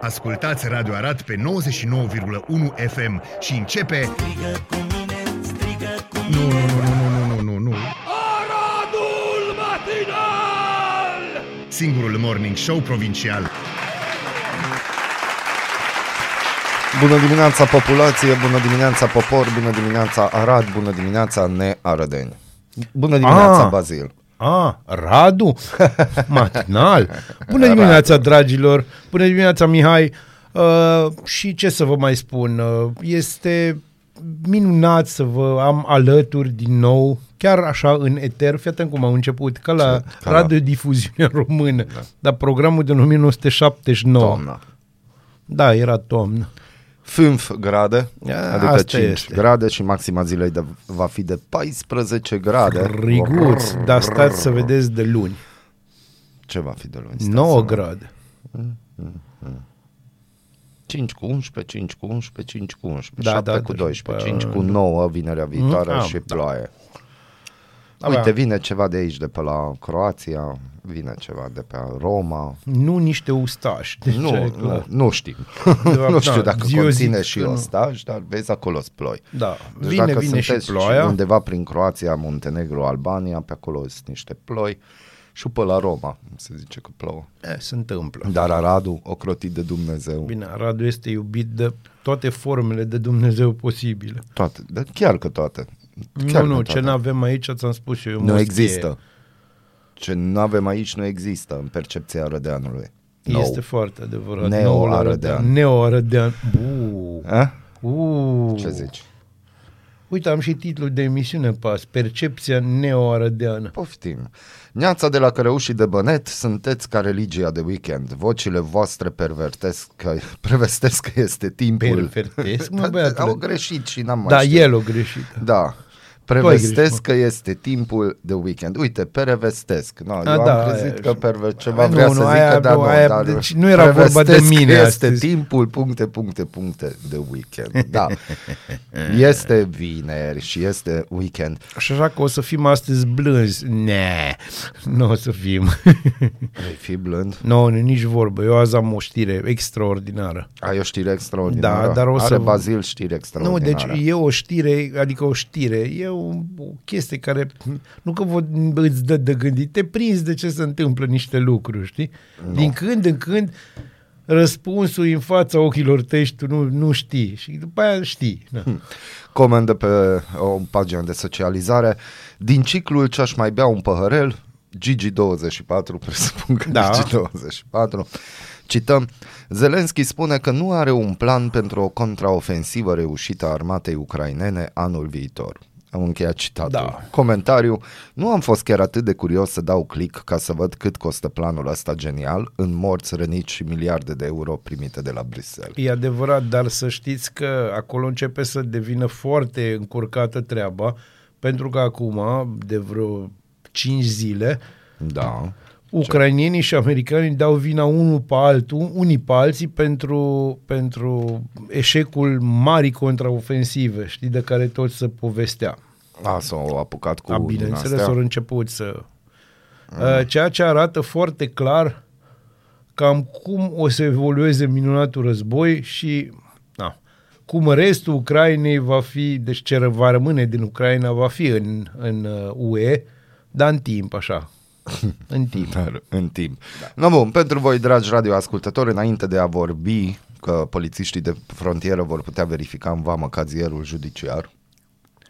Ascultați Radio Arat pe 99,1 FM și începe... Strigă cu mine, strigă cu Nu, mine nu, nu, nu, nu, nu, nu, nu. Aradul matinal! Singurul morning show provincial. Bună dimineața populație, bună dimineața popor, bună dimineața Arad, bună dimineața nearădeni. Bună dimineața Ah. Bazil. A, Radu? Matinal? Bună dimineața, dragilor! Bună dimineața, Mihai! Uh, și ce să vă mai spun? Uh, este minunat să vă am alături din nou, chiar așa în eter, fii atent cum am început, ca la Ce? Ca la- radiodifuziune română, da. dar programul din 1979. Toamna. Da, era toamnă. 5 grade, Ia, adică asta 5 este. grade și maxima zilei de, va fi de 14 grade. Riguț, dar stați să vedeți de luni. Ce va fi de luni? Stați 9 să- grade. 5 cu 11, 5 cu 11, 5 cu 11, Da, 7 da, cu da, 12, și 5 după cu aia- 9 vinerea viitoare Mm, și ah, da. ploaie. Da, Uite, da. vine ceva de aici, de pe la Croația, vine ceva de pe Roma. Nu niște ustași. Deci, Nu, e nu, clar. nu știm. fapt, nu știu da, dacă eu conține zic și că nu. ostaj, dar vezi acolo ploi. Da, Deci vine, dacă vine și sunteți ploaia. undeva prin Croația, Muntenegru, Albania, pe acolo sunt niște ploi și pe la Roma, se zice că plouă. E, se întâmplă. Dar Aradu, ocrotit de Dumnezeu, Bine, Radu este iubit de toate formele de Dumnezeu posibile. toate, dar chiar că toate. Nu, Chiar nu, că ce toate. nu avem aici, ți-am spus și eu. e o Nu moschee. există. Ce nu avem aici nu există în percepția rădeanului. Este foarte adevărat. Neo Noul Arădean. Neo Arădean. Uuu. A? Uuu. Ce zici? Uite, am și titlul de emisiune pas. Percepția neo-arădeană. Poftim. Neața de la Cărăușii de Bănet, sunteți ca religia de weekend. Vocile voastre pervertesc că, prevestesc că este timpul. Pervertesc, mă, Da, băiatule. Au greșit și n-am mai Da, știut. el o greșit. Da. Ai Prevestesc greșit, că este timpul de weekend. Uite, perevestesc. No, A, eu da, am crezit aia- că perve- ceva Nu, vrea nu, să zică, aia- dar nu, nu. aia- dar deci nu era vorba de prevestesc mine că este astăzi. timpul, puncte, puncte, puncte de weekend. Da. este vineri și este weekend. Și așa că o să fim astăzi blânzi. Ne, nu o să fim. Vei fi blând. nu, nu, nici vorbă. Eu azi am o știre extraordinară. Ai o știre extraordinară. Da, dar o Are să- Bazil știri Nu, extraordinare. deci e o știre, adică o știre, e o, o chestie care, nu că vă, îți dă de gândit, te prinzi de ce se întâmplă niște lucruri, știi? No. Din când în când răspunsul e în fața ochilor tăi și tu nu, nu știi și după aia știi. Da. Comandă pe o pagină de socializare. Din ciclul ce aș mai bea un păhărel, Gigi24, presupun că Da. Gigi24, cităm, Zelenski spune că nu are un plan pentru o contraofensivă reușită a armatei ucrainene anul viitor. Am încheiat citatul. Da. Comentariu. Nu am fost chiar atât de curios să dau click ca să văd cât costă planul ăsta genial în morți, răniți și miliarde de euro primite de la Bruxelles. E adevărat, dar să știți că acolo începe să devină foarte încurcată treaba, pentru că acum, de vreo 5 zile, Da. ucrainienii și americanii dau vina unul pe altul, unii pe alții pentru, pentru eșecul marii contraofensive, știi, de care tot se povestea. A, s-au apucat cu A, din bineînțeles, astea. au început să... Uh, Ceea ce arată foarte clar cam cum o să evolueze minunatul război și na, cum restul Ucrainei va fi, deci ce va rămâne din Ucraina va fi în, în uh, UE, dar în timp, așa. În timp. Dar în timp. Da. No, bun, pentru voi, dragi radioascultători, înainte de a vorbi că polițiștii de frontieră vor putea verifica în vamă cazierul judiciar,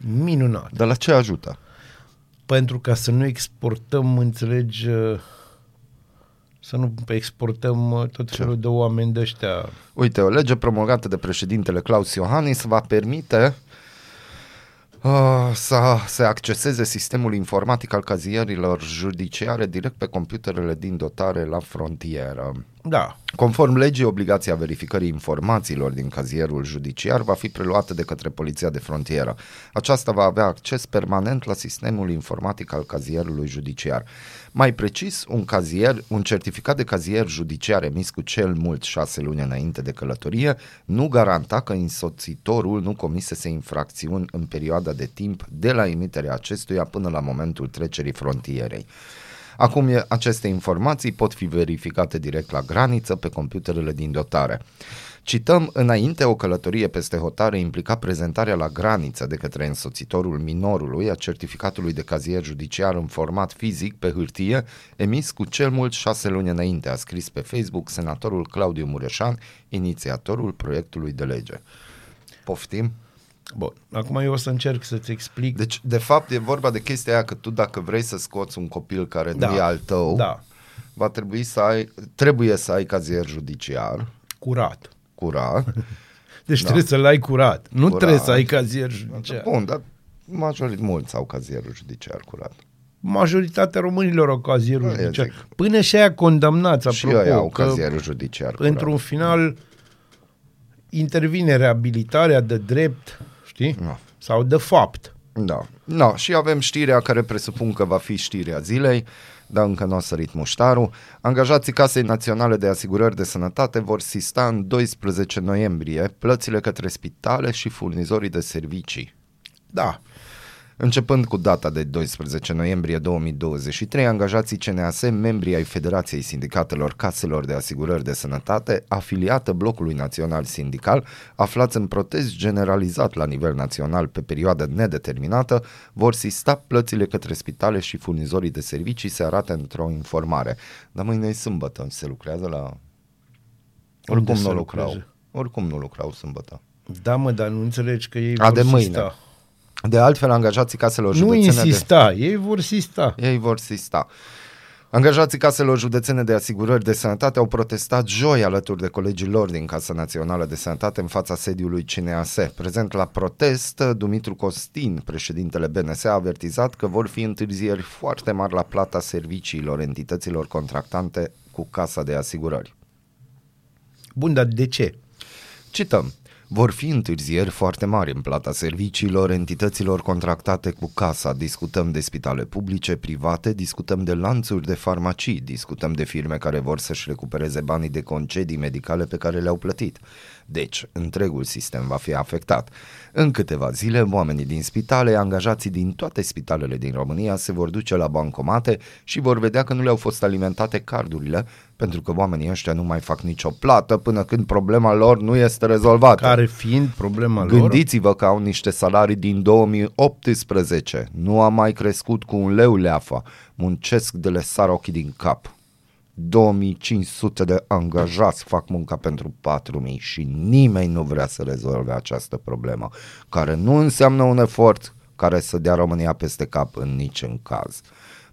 Minunat. dar la ce ajută? Pentru ca să nu exportăm, înțelegi, uh, să nu exportăm uh, tot felul de oameni de ăștia. Uite, o lege promulgată de președintele Claus Iohannis va permite uh, să se acceseze sistemul informatic al cazierilor judiciare direct pe computerele din dotare la frontieră. Da, Conform legii, obligația verificării informațiilor din cazierul judiciar va fi preluată de către Poliția de Frontieră. Aceasta va avea acces permanent la sistemul informatic al cazierului judiciar. Mai precis, un cazier, un certificat de cazier judiciar emis cu cel mult șase luni înainte de călătorie nu garanta că însoțitorul nu comisese infracțiuni în perioada de timp de la emiterea acestuia până la momentul trecerii frontierei. Acum e- aceste informații pot fi verificate direct la graniță pe computerele din dotare. Cităm, înainte o călătorie peste hotare implica prezentarea la graniță de către însoțitorul minorului a certificatului de cazier judiciar în format fizic pe hârtie, emis cu cel mult șase luni înainte, a scris pe Facebook senatorul Claudiu Mureșan, inițiatorul proiectului de lege. Poftim? Bun, acum eu o să încerc să-ți explic. Deci, de fapt, e vorba de chestia aia că tu dacă vrei să scoți un copil care Da. nu e al tău, Da. va trebui să ai, trebuie să ai cazier judiciar, Curat. curat. Deci trebuie să-l ai curat. Nu Curat. trebuie să ai cazier judiciar. Bun, dar majorit mulți au cazierul judiciar curat. Majoritatea românilor au cazierul Da, eu judiciar. zic. Până și aia condamnați, și apropo, ei au că cazierul judiciar curat. într-un final intervine reabilitarea de drept, știi? Da. Sau de fapt. Da. no, și avem știrea care presupun că va fi știrea zilei, dar încă nu a sărit muștarul. Angajații Casei Naționale de Asigurări de Sănătate vor sista în 12 noiembrie plățile către spitale și furnizorii de servicii. Da. Începând cu data de 12 noiembrie 2023, angajații CNAS, membrii ai Federației Sindicatelor Caselor de Asigurări de Sănătate, afiliată Blocului Național Sindical, aflați în protest generalizat la nivel național pe perioadă nedeterminată, vor sista plățile către spitale și furnizorii de servicii, se arată într-o informare. Dar mâine e sâmbătă, se lucrează la... Oricum se nu lucrau. lucrează? Oricum nu lucrau sâmbătă. Da, mă, dar nu înțelegi că ei A, vor de mâine. sista. De altfel, angajații caselor Nu județene de... insista, ei vor sista. Ei vor sista. Angajații caselor județene de asigurări de sănătate au protestat joi alături de colegii lor din Casa Națională de Sănătate în fața sediului CNAS. Prezent la protest, Dumitru Costin, președintele BNS, a avertizat că vor fi întârzieri foarte mari la plata serviciilor entităților contractante cu Casa de Asigurări. Bun, dar de ce? Cităm. Vor fi întârzieri foarte mari în plata serviciilor entităților contractate cu casa. Discutăm de spitale publice, private, discutăm de lanțuri de farmacii, discutăm de firme care vor să-și recupereze banii de concedii medicale pe care le-au plătit. Deci, întregul sistem va fi afectat. În câteva zile, oamenii din spitale, angajații din toate spitalele din România se vor duce la bancomate și vor vedea că nu le-au fost alimentate cardurile, pentru că oamenii ăștia nu mai fac nicio plată până când problema lor nu este rezolvată. Care fiind problema lor? Gândiți-vă că au niște salarii din 2018. Nu a mai crescut cu un leu leafa. Muncesc de le sar ochii din cap. 2500 de angajați fac munca pentru 4000 și nimeni nu vrea să rezolve această problemă, care nu înseamnă un efort care să dea România peste cap în niciun caz.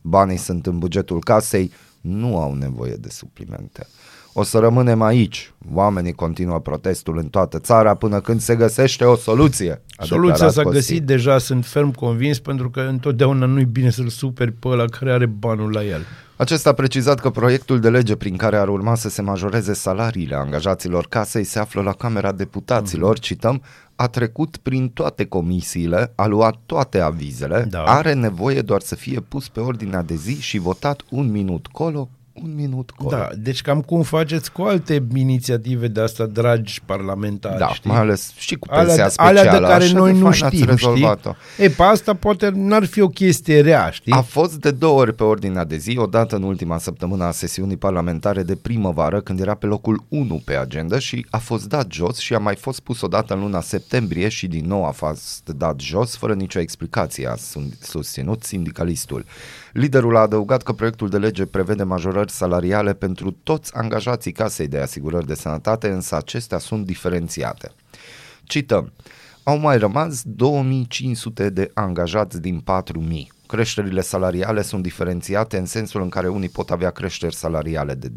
Banii sunt în bugetul casei, nu au nevoie de suplimente. O să rămânem aici. Oamenii continuă protestul în toată țara până când se găsește o soluție. a Soluția declarat s-a Costin. găsit deja, sunt ferm convins, pentru că întotdeauna nu-i bine să-l superi pe ăla care are banul la el. Acesta a precizat că proiectul de lege prin care ar urma să se majoreze salariile angajaților casei se află la Camera Deputaților, cităm, a trecut prin toate comisiile, a luat toate avizele, Da. are nevoie doar să fie pus pe ordinea de zi și votat un minut colo, un minut colo. Da, deci cam cum faceți cu alte inițiative de asta, dragi parlamentari, Da, știi? mai ales și cu pensia alea, specială. alea de care așa noi de nu fain ați știm, rezolvat-o. știi? E, pe asta poate n-ar fi o chestie rea, știi? A fost de două ori pe ordinea de zi, odată în ultima săptămână a sesiunii parlamentare de primăvară, când era pe locul 1 pe agenda și a fost dat jos și a mai fost pus odată în luna septembrie și din nou a fost dat jos, fără nicio explicație, a sun- susținut sindicalistul. Liderul a adăugat că proiectul de lege prevede majorări salariale pentru toți angajații casei de asigurări de sănătate, însă acestea sunt diferențiate. Cităm. Au mai rămas 2500 de angajați din 4000. Creșterile salariale sunt diferențiate în sensul în care unii pot avea creșteri salariale de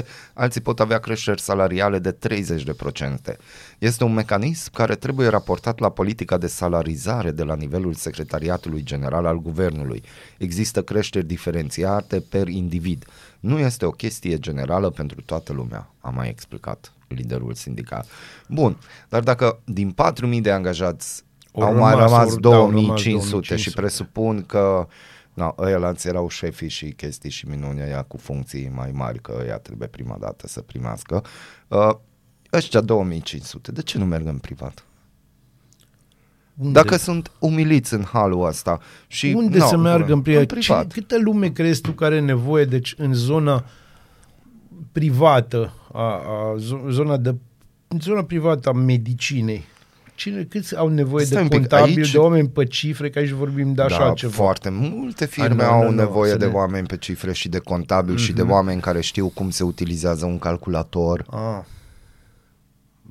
20%, alții pot avea creșteri salariale de 30%. Este un mecanism care trebuie raportat la politica de salarizare de la nivelul Secretariatului General al Guvernului. Există creșteri diferențiate per individ. Nu este o chestie generală pentru toată lumea, a mai explicat liderul sindical. Bun, dar dacă din 4.000 de angajați Au au, rămas- mai rămas au- da, au rămas 2500 și 2500. presupun că na, ăia erau șefii și chestii și minuni ăia cu funcții mai mari, că ăia trebuie prima dată să primească. Uh, ăștia 2500, de ce nu merg în privat? Unde? Dacă sunt umiliți în halul ăsta și Unde no, să meargă în privat? În privat. Ce, câtă lume crezi tu care are nevoie, deci în zona privată, a, a, zo- zona de în zona privată a medicinei, Cine, câți au nevoie Stai de un pic, contabili, aici- de oameni pe cifre, că aici vorbim de așa da, ceva. foarte multe firme Hai, nu, au nu, nu, nevoie să de ne- Mhm. oameni pe cifre și de contabil și de oameni care știu cum se utilizează un calculator. Ah.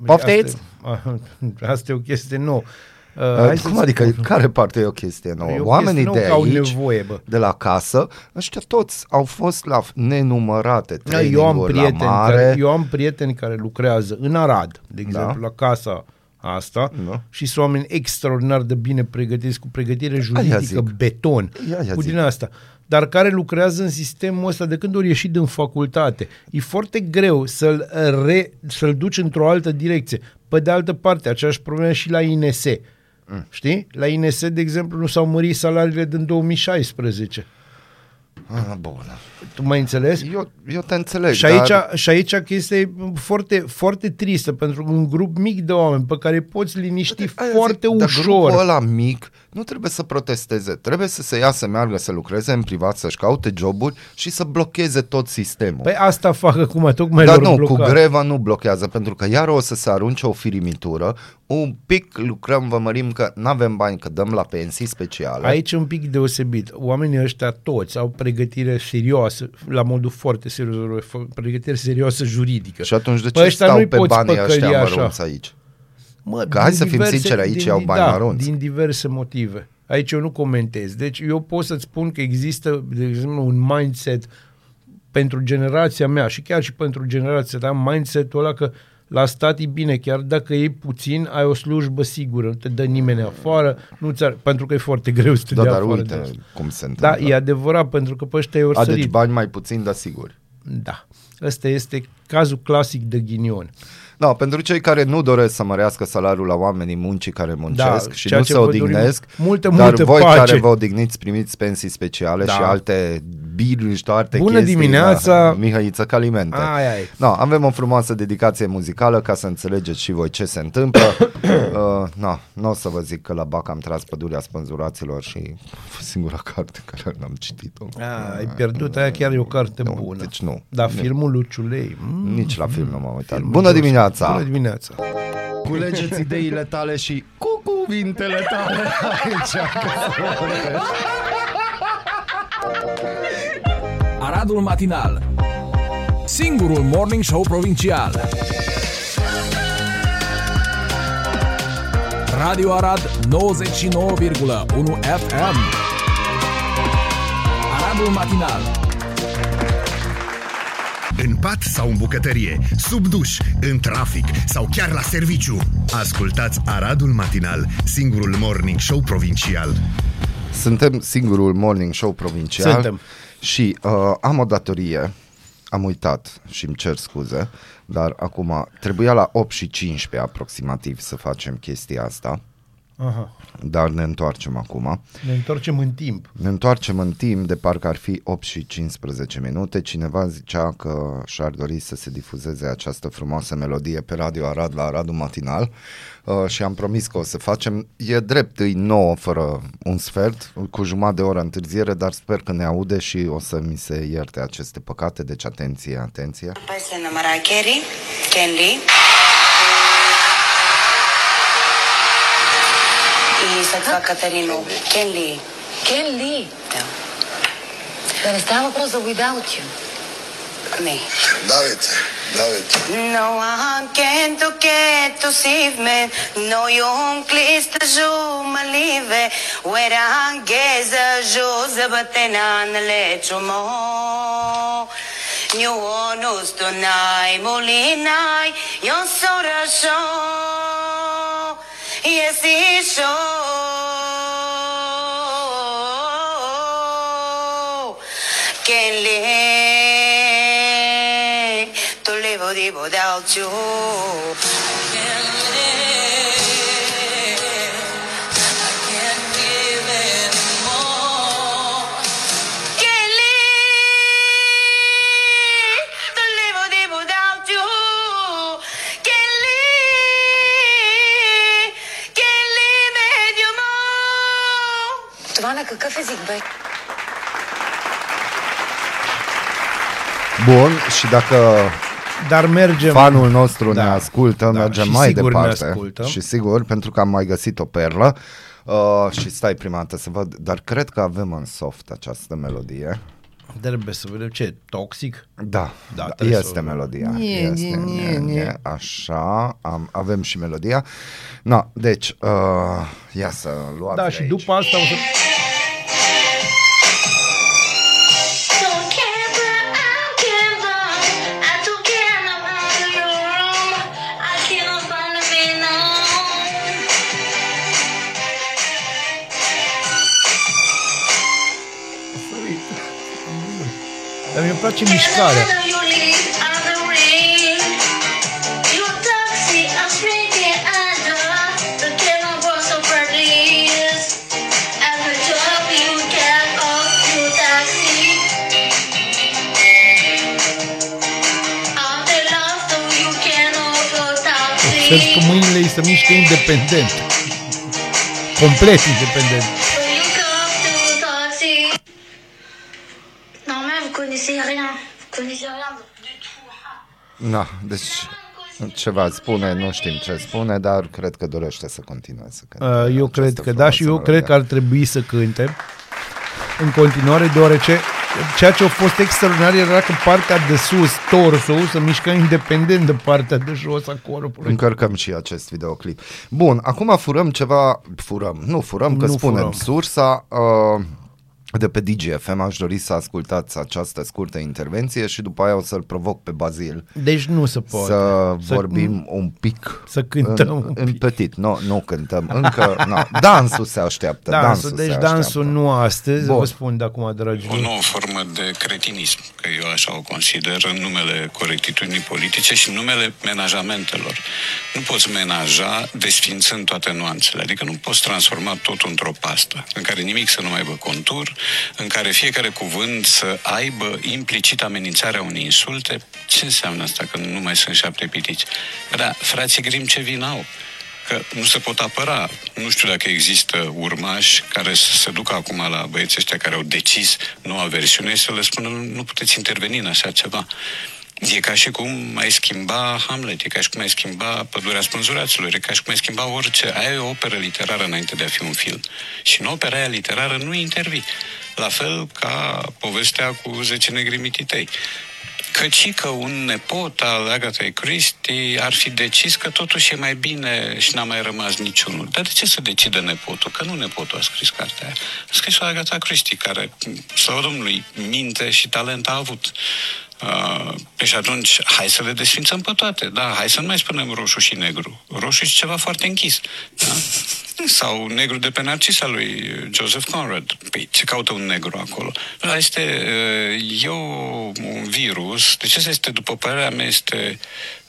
Poftiți? Asta, e- asta e o chestie nouă. Uh, Uh, hai cum să adică, spun- care parte e o chestie nouă? E o Oamenii chestie de nouă că au aici, nevoie, bă. de la casă, ăștia toți au fost la nenumărate Da, eu am traininguri la prieteni mare. care, eu am prieteni care lucrează în Arad, de Da. exemplu, la casa asta Da. și sunt oameni extraordinar de bine pregătiți, cu pregătire juridică, zic. beton, Ia, ia cu zic. din asta, dar care lucrează în sistemul ăsta de când ori ieșit din facultate. E foarte greu să-l, re, să-l duci într-o altă direcție. Pe de altă parte, aceeași problemă și la INS. Mm. Știi? La INS, de exemplu, nu s-au mărit salariile din 2016. Ah, bun. Tu mai înțeles? Eu, eu te înțeleg, Și aici, dar și aici chestia e foarte, foarte tristă pentru că un grup mic de oameni pe care îi poți liniști Aia foarte zic, dar ușor. grupul ăla mic nu trebuie să protesteze, trebuie să se ia să meargă să lucreze în privat, să-și caute joburi și să blocheze tot sistemul. Păi asta fac acum, tocmai Dar lor nu, cu blocat. greva nu blochează, pentru că iar o să se arunce o firimitură, un pic lucrăm, vă mărim că nu avem bani, că dăm la pensii speciale. Aici e un pic deosebit. Oamenii ăștia toți au pregătire serioasă, la modul foarte serios, pregătire serioasă juridică. Și atunci de Pe ce ăștia stau nu-i pe poți banii păcăli ăștia așa. mărunți aici? Mă, Că hai din să fim sinceri, aici din, iau bani da, mărunți. din diverse motive. Aici eu nu comentez. Deci eu pot să-ți spun că există, de exemplu, un mindset pentru generația mea și chiar și pentru generația ta, mindset-ul ăla că la stat e bine, chiar dacă e puțin, ai o slujbă sigură, nu te dă nimeni afară, nu ți pentru că e foarte greu să te Da, dea dar afară. uite de asta. cum se Da, întâmplă. e adevărat, pentru că pe ăștia e A, orsărit. deci bani mai puțin, dar sigur. Da. Ăsta este cazul clasic de ghinion. Da, pentru cei care nu doresc să mărească salariul la oamenii muncii care muncesc Da, și ceea nu ce se vă dorim odihnesc, multă, dar multă voi pace. care vă odihniți primiți pensii speciale Da. și alte biruri și alte Bună chestii. dimineața! Da, Mihăiță Calimente. Ai, ai. Da, avem o frumoasă dedicație muzicală ca să înțelegeți și voi ce se întâmplă. uh, na, nu o să vă zic că la BAC am tras pădurea spânzuraților și a fost singura carte care n-am citit-o. A, ai pierdut, aia chiar e o carte Nu, bună. deci nu. Dar Nu. filmul lui Ciulei. Mm, Nici la film nu m-am uitat. filmul Bună deosebit. dimineața! Bună dimineața! Culegeți ideile tale și cu cuvintele tale aici. Aradul Matinal Singurul Morning Show Provincial Radio Arad 99,1 FM Aradul Matinal În pat sau în bucătărie, sub duș, în trafic sau chiar la serviciu. Ascultați Aradul Matinal, singurul morning show provincial. Suntem singurul morning show provincial Suntem. și uh, am o datorie, am uitat și îmi cer scuze, dar acum trebuia la 8 și 15 aproximativ să facem chestia asta, Aha. dar ne întoarcem acum. Ne întoarcem în timp. Ne întoarcem în timp de parcă ar fi 8 și 15 minute. Cineva zicea că și-ar dori să se difuzeze această frumoasă melodie pe Radio Arad la Aradul Matinal uh, și am promis că o să facem. E drept, e nouă fără un sfert, cu jumătate de oră întârziere, dar sper că ne aude și o să mi se ierte aceste păcate, deci atenție, atenție. Paisena след Катерино. Кен Ли. Кен Ли? Да. Да не става въпрос за Without You. Не. Давайте. No, I'm can to get to save me. No, you're pleased to show my live. Where I'm gaze a Jose Batenan lechomo. New one us tonight, Molinai, your soda show. y es yo que le tolevo debo dar yo cafe zic, băi. Bun, și dacă Dar mergem... fanul nostru Da. ne ascultă, Da, mergem și mai sigur ne departe. ascultă. Și sigur, pentru că am mai găsit o perlă. Uh, și stai prima dată să văd, dar cred că avem în soft această melodie. Trebuie să vedem ce, toxic? Da, Da, da, trebuie este să o- melodia. Nie, este, nie, nie, nie, nie. nie. Așa, am, avem și melodia. Na, deci, uh, ia să luați Da, de și aici. după asta o să... can also taxi. Observ că mâinile îi se mișcă independent. Complet independent. Tout. Na, deci ceva spune, nu știm ce spune, dar cred că dorește să continue să cânte. Uh, Eu cred această că da și eu frumoasă cred că melodie. ar trebui să cânte în continuare, deoarece ceea ce a fost extraordinar era că partea de sus, torsul, se mișcă independent de partea de jos a corpului. Încărcăm și acest videoclip. Bun, acum furăm ceva, furăm, nu furăm, că Nu spunem furăm. sursa uh, de pe DGFM. Aș dori să ascultați această scurtă intervenție și după aia o să-l provoc pe Bazil Deci nu se poate. să vorbim un pic. să cântăm în, un în pic. petit. Nu, nu cântăm. Încă, no, dansul se așteaptă. Dansul, dansul deci se dansul așteaptă. nu astăzi, Bun. vă spun de acum, dragi o nouă formă de cretinism, că eu așa o consider, în numele corectitudinii politice și în numele menajamentelor. Nu poți menaja desfințând toate nuanțele, adică nu poți transforma totul într-o pastă, în care nimic să nu mai aibă contur, în care fiecare cuvânt să aibă implicit amenințarea unei insulte. Ce înseamnă asta, că nu mai sunt șapte pitici? Da, frații Grim ce vin au? că nu se pot apăra. Nu știu dacă există urmași care să se ducă acum la băieții ăștia care au decis noua versiune și să le spună nu puteți interveni în așa ceva. E ca și cum ai schimba Hamlet, e ca și cum ai schimba Pădurea Spânzuraților, e ca și cum ai schimba orice. Aia e o operă literară înainte de a fi un film. Și în opera aia literară nu intervii. La fel ca povestea cu 10 negri mititei. Căci că un nepot al Agatha Christie ar fi decis că totuși e mai bine și n-a mai rămas niciunul. Dar de ce să decide nepotul? Că nu nepotul a scris cartea aia. A scris-o Agatha Christie, care, slavă Domnului, minte și talent a avut. Uh, și atunci, hai să le desfințăm pe toate. Da, hai să nu mai spunem roșu și negru. Roșu și ceva foarte închis. Da? Sau negru de pe Narcisa lui Joseph Conrad. Păi, ce caută un negru acolo? Da, este uh, e o- un virus. Deci asta este, după părerea mea, este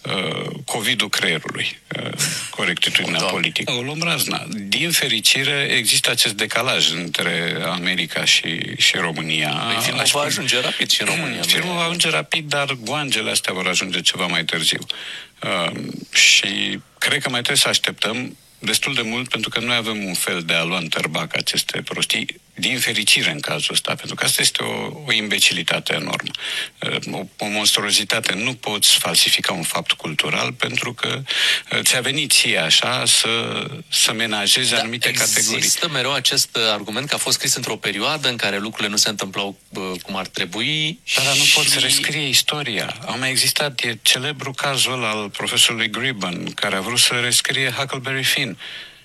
uh, COVID-ul creierului. Uh, corectitudinea politică. O luăm razna. Din fericire, există acest decalaj între America și, și România. Păi, filmul Aș va spune- ajunge rapid și în România. Filmul va ajunge rapid, dar goangele astea vor ajunge ceva mai târziu. Uh, și cred că mai trebuie să așteptăm destul de mult pentru că noi avem un fel de a lua în tărbac aceste prostii, din fericire în cazul ăsta, pentru că asta este o, o imbecilitate enormă, Uh, o, o monstruozitate. Nu poți falsifica un fapt cultural pentru că uh, ți-a venit ție așa să, să menajezi anumite categorii. Există mereu acest uh, argument că a fost scris într-o perioadă în care lucrurile nu se întâmplau uh, cum ar trebui. Dar, dar nu și- poți rescrie istoria. A mai existat, e celebru cazul ăla al profesorului Gribben, care a vrut să rescrie Huckleberry Finn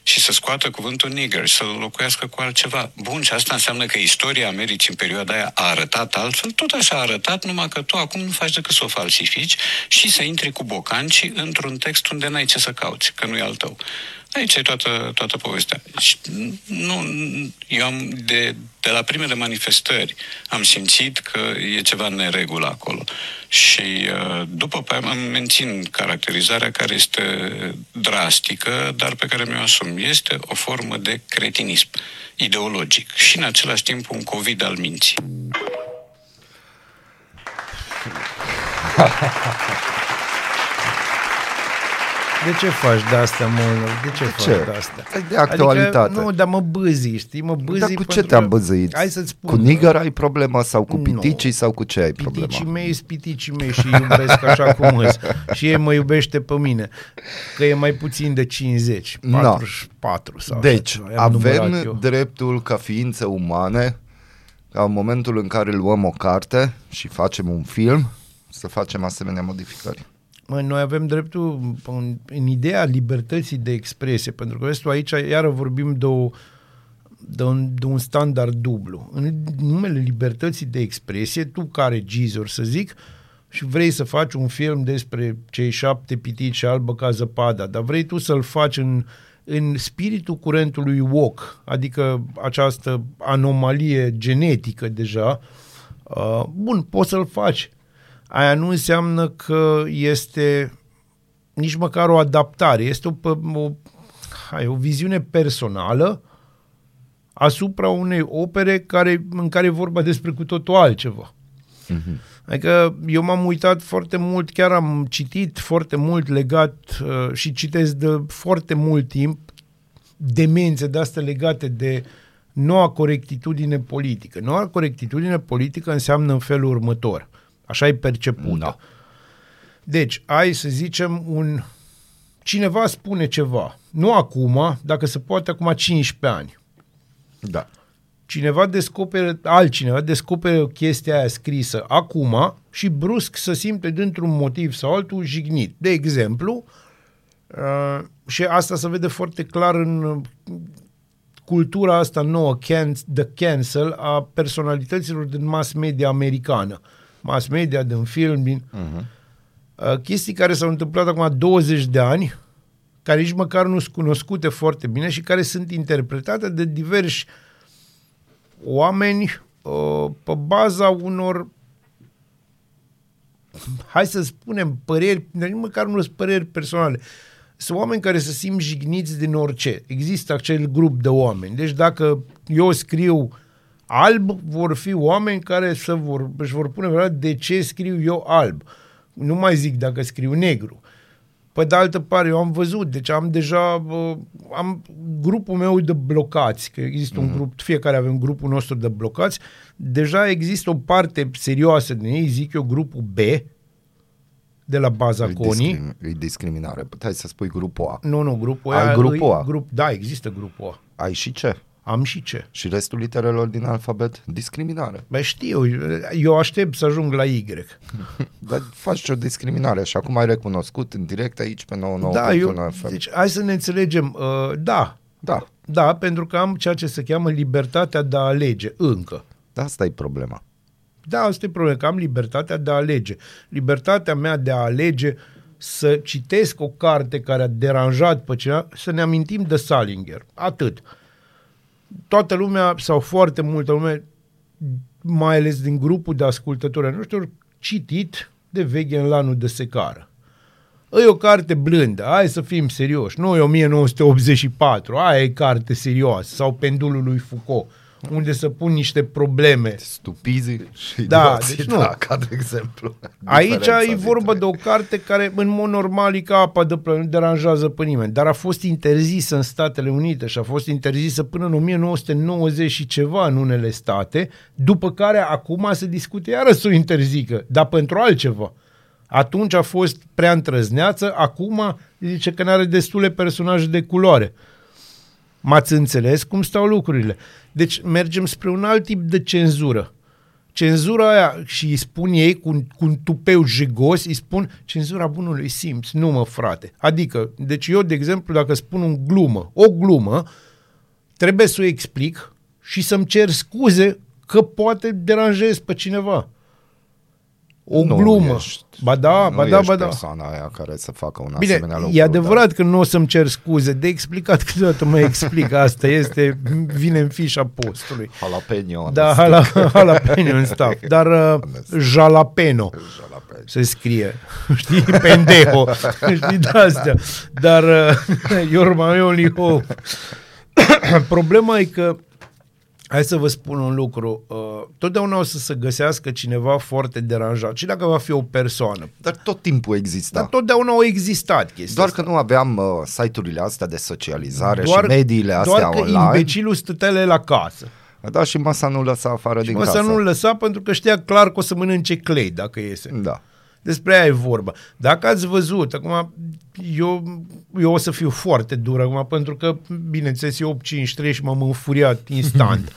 și să scoată cuvântul nigger, să-l locuiască cu altceva. Bun, și asta înseamnă că istoria Americii în perioada aia a arătat altfel, tot așa a arătat, numai că tu acum nu faci decât să o falsifici și să intri cu bocanci într-un text unde n-ai ce să cauți, că nu e al tău. Aici e toată, toată povestea. Și nu, eu am, de, de la primele manifestări am simțit că e ceva în neregulă acolo. Și uh, după pe aia am mențin caracterizarea care este drastică, dar pe care mi-o asum. Este o formă de cretinism ideologic și în același timp un COVID al minții. De ce faci de asta, mă? De ce faci ce? de asta? Păi de actualitate. Adică, nu, dar mă bâzi, știi? Mă bâzi Dar cu pentru ce te-am că- băzăit? Hai să-ți spun. Cu nigăr ai problema sau cu Nu. piticii sau cu ce ai problema? Piticii mei sunt piticii mei și îi iubesc așa cum îs. Și ei mă iubește pe mine. Că e mai puțin de 50, Na. 44 sau așa Deci, ceva. I-am numărat avem eu. dreptul ca ființe umane, ca în momentul în care luăm o carte și facem un film, să facem asemenea modificări. Mă, noi avem dreptul în, în ideea libertății de expresie, pentru că restul aici iară vorbim de, o, de, un, de un standard dublu. În numele libertății de expresie, tu ca regizor, să zic, și vrei să faci un film despre cei șapte pitici albă ca zăpada, dar vrei tu să-l faci în, în spiritul curentului woke, adică această anomalie genetică deja, uh, bun, poți să-l faci. Aia nu înseamnă că este nici măcar o adaptare, este o, o, hai, o viziune personală asupra unei opere care, în care e vorba despre cu totul altceva. Adică eu m-am uitat foarte mult, chiar am citit foarte mult legat uh, și citesc de foarte mult timp demențe de astea legate de noua corectitudine politică. Noua corectitudine politică înseamnă în felul următor. Așa e percepută. Da. Deci, ai să zicem un... Cineva spune ceva. Nu acum, dacă se poate acum 15 ani. Da. Cineva descoperă, altcineva descoperă chestia aia scrisă acum și brusc să simte dintr-un motiv sau altul jignit. De exemplu, uh, și asta se vede foarte clar în uh, cultura asta nouă, can, the cancel, a personalităților din mass media americană. Mass media, din film, din... Uh-huh. Uh, chestii care s-au întâmplat acum 20 de ani, care nici măcar nu sunt cunoscute foarte bine și care sunt interpretate de diversi oameni uh, pe baza unor hai să spunem păreri, dar nici măcar nu sunt păreri personale. Sunt oameni care se simt jigniți din orice. Există acel grup de oameni. Deci dacă eu scriu alb, vor fi oameni care să vor, își vor pune vreodată de ce scriu eu alb. Nu mai zic dacă scriu negru. Pe de altă parte, eu am văzut, deci am deja, uh, am grupul meu de blocați, că există un grup, fiecare avem grupul nostru de blocați, deja există o parte serioasă din ei, zic eu, grupul B, de la baza E, Conii. discrim, e discriminare. Puteai să spui grupul A. Nu, nu, grupul Ai ăia grupul îi- A. Grup, da, există grupul A. Ai și ce? Am și ce. Și restul literelor din alfabet? Discriminare. Bă, știu, eu aștept să ajung la Y. Dar faci o discriminare și acum ai recunoscut în direct aici pe 99 da, eu, FM. deci hai să ne înțelegem. Uh, da, Da, da, pentru că am ceea ce se cheamă libertatea de a alege, încă. da, asta e problema. Da, asta e problema, că am libertatea de a alege. Libertatea mea de a alege să citesc o carte care a deranjat pe cineva, să ne amintim de Salinger. Atât. Toată lumea, sau foarte multă lume, mai ales din grupul de ascultători ai noștri, au citit de veche în lanul de secară. E o carte blândă, hai să fim serioși. Nu e 1984, aia e carte serioasă. Sau Pendulul lui Foucault, unde să pun niște probleme. Stupizii și Da, idioții, deci nu. da, ca de exemplu. Aici Diferența e vorba dintre- de o carte care, în mod normal, e ca apa de plă, nu deranjează pe nimeni, dar a fost interzisă în Statele Unite și a fost interzisă până în 1990 și ceva în unele state, după care acum se discute iară să o interzică, dar pentru altceva. Atunci a fost prea întrăzneață, acum zice că nu are destule personaje de culoare. M-ați înțeles cum stau lucrurile. Deci mergem spre un alt tip de cenzură. Cenzura aia, și îi spun ei cu, un- cu un tupeu jigos, îi spun cenzura bunului simț. Nu mă, frate. Adică, deci eu, de exemplu, dacă spun un glumă, o glumă, trebuie să o explic și să-mi cer scuze că poate deranjez pe cineva. O Nu glumă. ești- ba da, nu ba da, ești ba da. persoana aia care să facă un Bine, asemenea lucru. e adevărat că nu o să-mi cer scuze. De explicat câteodată mă explic asta. Este, vine în fișa postului. Dar jalapeno. Da, hala, jalapeno în staff. Dar uh, jalapeno Jalapeno. se scrie. Știi? Pendejo. Știi de astea. Dar uh, you're my only hope. Problema e că hai să vă spun un lucru. Uh, totdeauna o să se găsească cineva foarte deranjat. Și dacă va fi o persoană. Dar tot timpul exista. Dar totdeauna au existat chestia Doar asta. că nu aveam uh, site-urile astea de socializare doar, și mediile astea doar că online. imbecilul stătea la el acasă. Da, și masa nu lăsa afară Și din mă casă. să nu-l lăsa pentru că știa clar că o să mănânce clay dacă iese. Da. Despre aia e vorba. Dacă ați văzut, acum eu, eu o să fiu foarte dur acum, pentru că, bineînțeles, eu 8-5-3 și m-am înfuriat instant.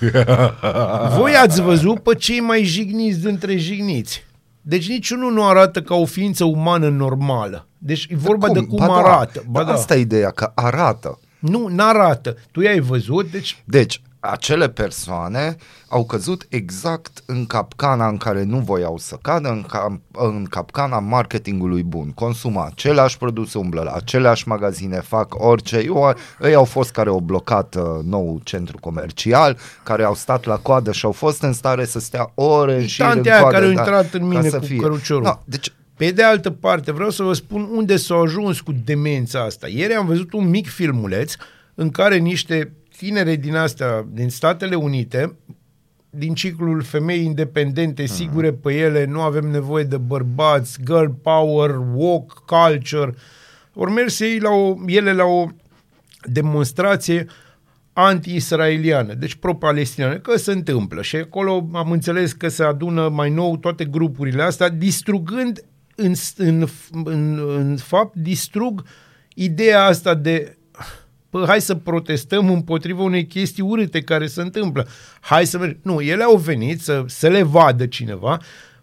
Voi ați văzut pe cei mai jigniți dintre jigniți. Deci niciunul nu arată ca o ființă umană normală. Deci e vorba de cum Ba da, arată. Ba dar da. Asta e ideea, că arată. Nu, n-arată. Tu i-ai văzut, deci Deci, acele persoane au căzut exact în capcana în care nu voiau să cadă, în, cap, în capcana marketingului bun. Consumă aceleași produse, umblă la aceleași magazine, fac orice. Eu, ei au fost care au blocat uh, nou centru comercial, care au stat la coadă și au fost în stare să stea ore în șir în tantea aia coadă. care au da, intrat în ca mine să cu fie. căruciorul. Da, deci Pe de altă parte, vreau să vă spun unde s-au ajuns cu demența asta. Ieri am văzut un mic filmuleț în care niște tinere din astea, din Statele Unite, din ciclul femei independente, sigure pe ele, nu avem nevoie de bărbați, girl power, walk culture, ori mers ei la o, ele la o demonstrație anti-israeliană, deci pro-palestiniană, că se întâmplă. Și acolo am înțeles că se adună mai nou toate grupurile astea, distrugând în, în, în, în fapt, distrug ideea asta de Pă, hai să protestăm împotriva unei chestii urâte care se întâmplă. Hai să mergem. Nu, ele au venit să, să le vadă cineva,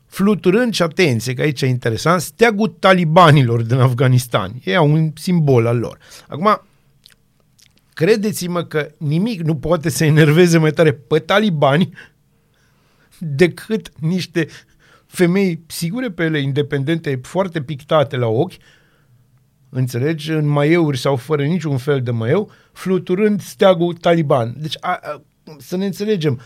fluturând și atenție, că aici e interesant, steagul talibanilor din Afganistan. Ei au un simbol al lor. Acum, credeți-mă că nimic nu poate să enerveze mai tare pe talibani decât niște femei sigure pe ele, independente, foarte pictate la ochi, înțelegi, în maieuri sau fără niciun fel de maieu, fluturând steagul taliban. Deci, a, a, să ne înțelegem,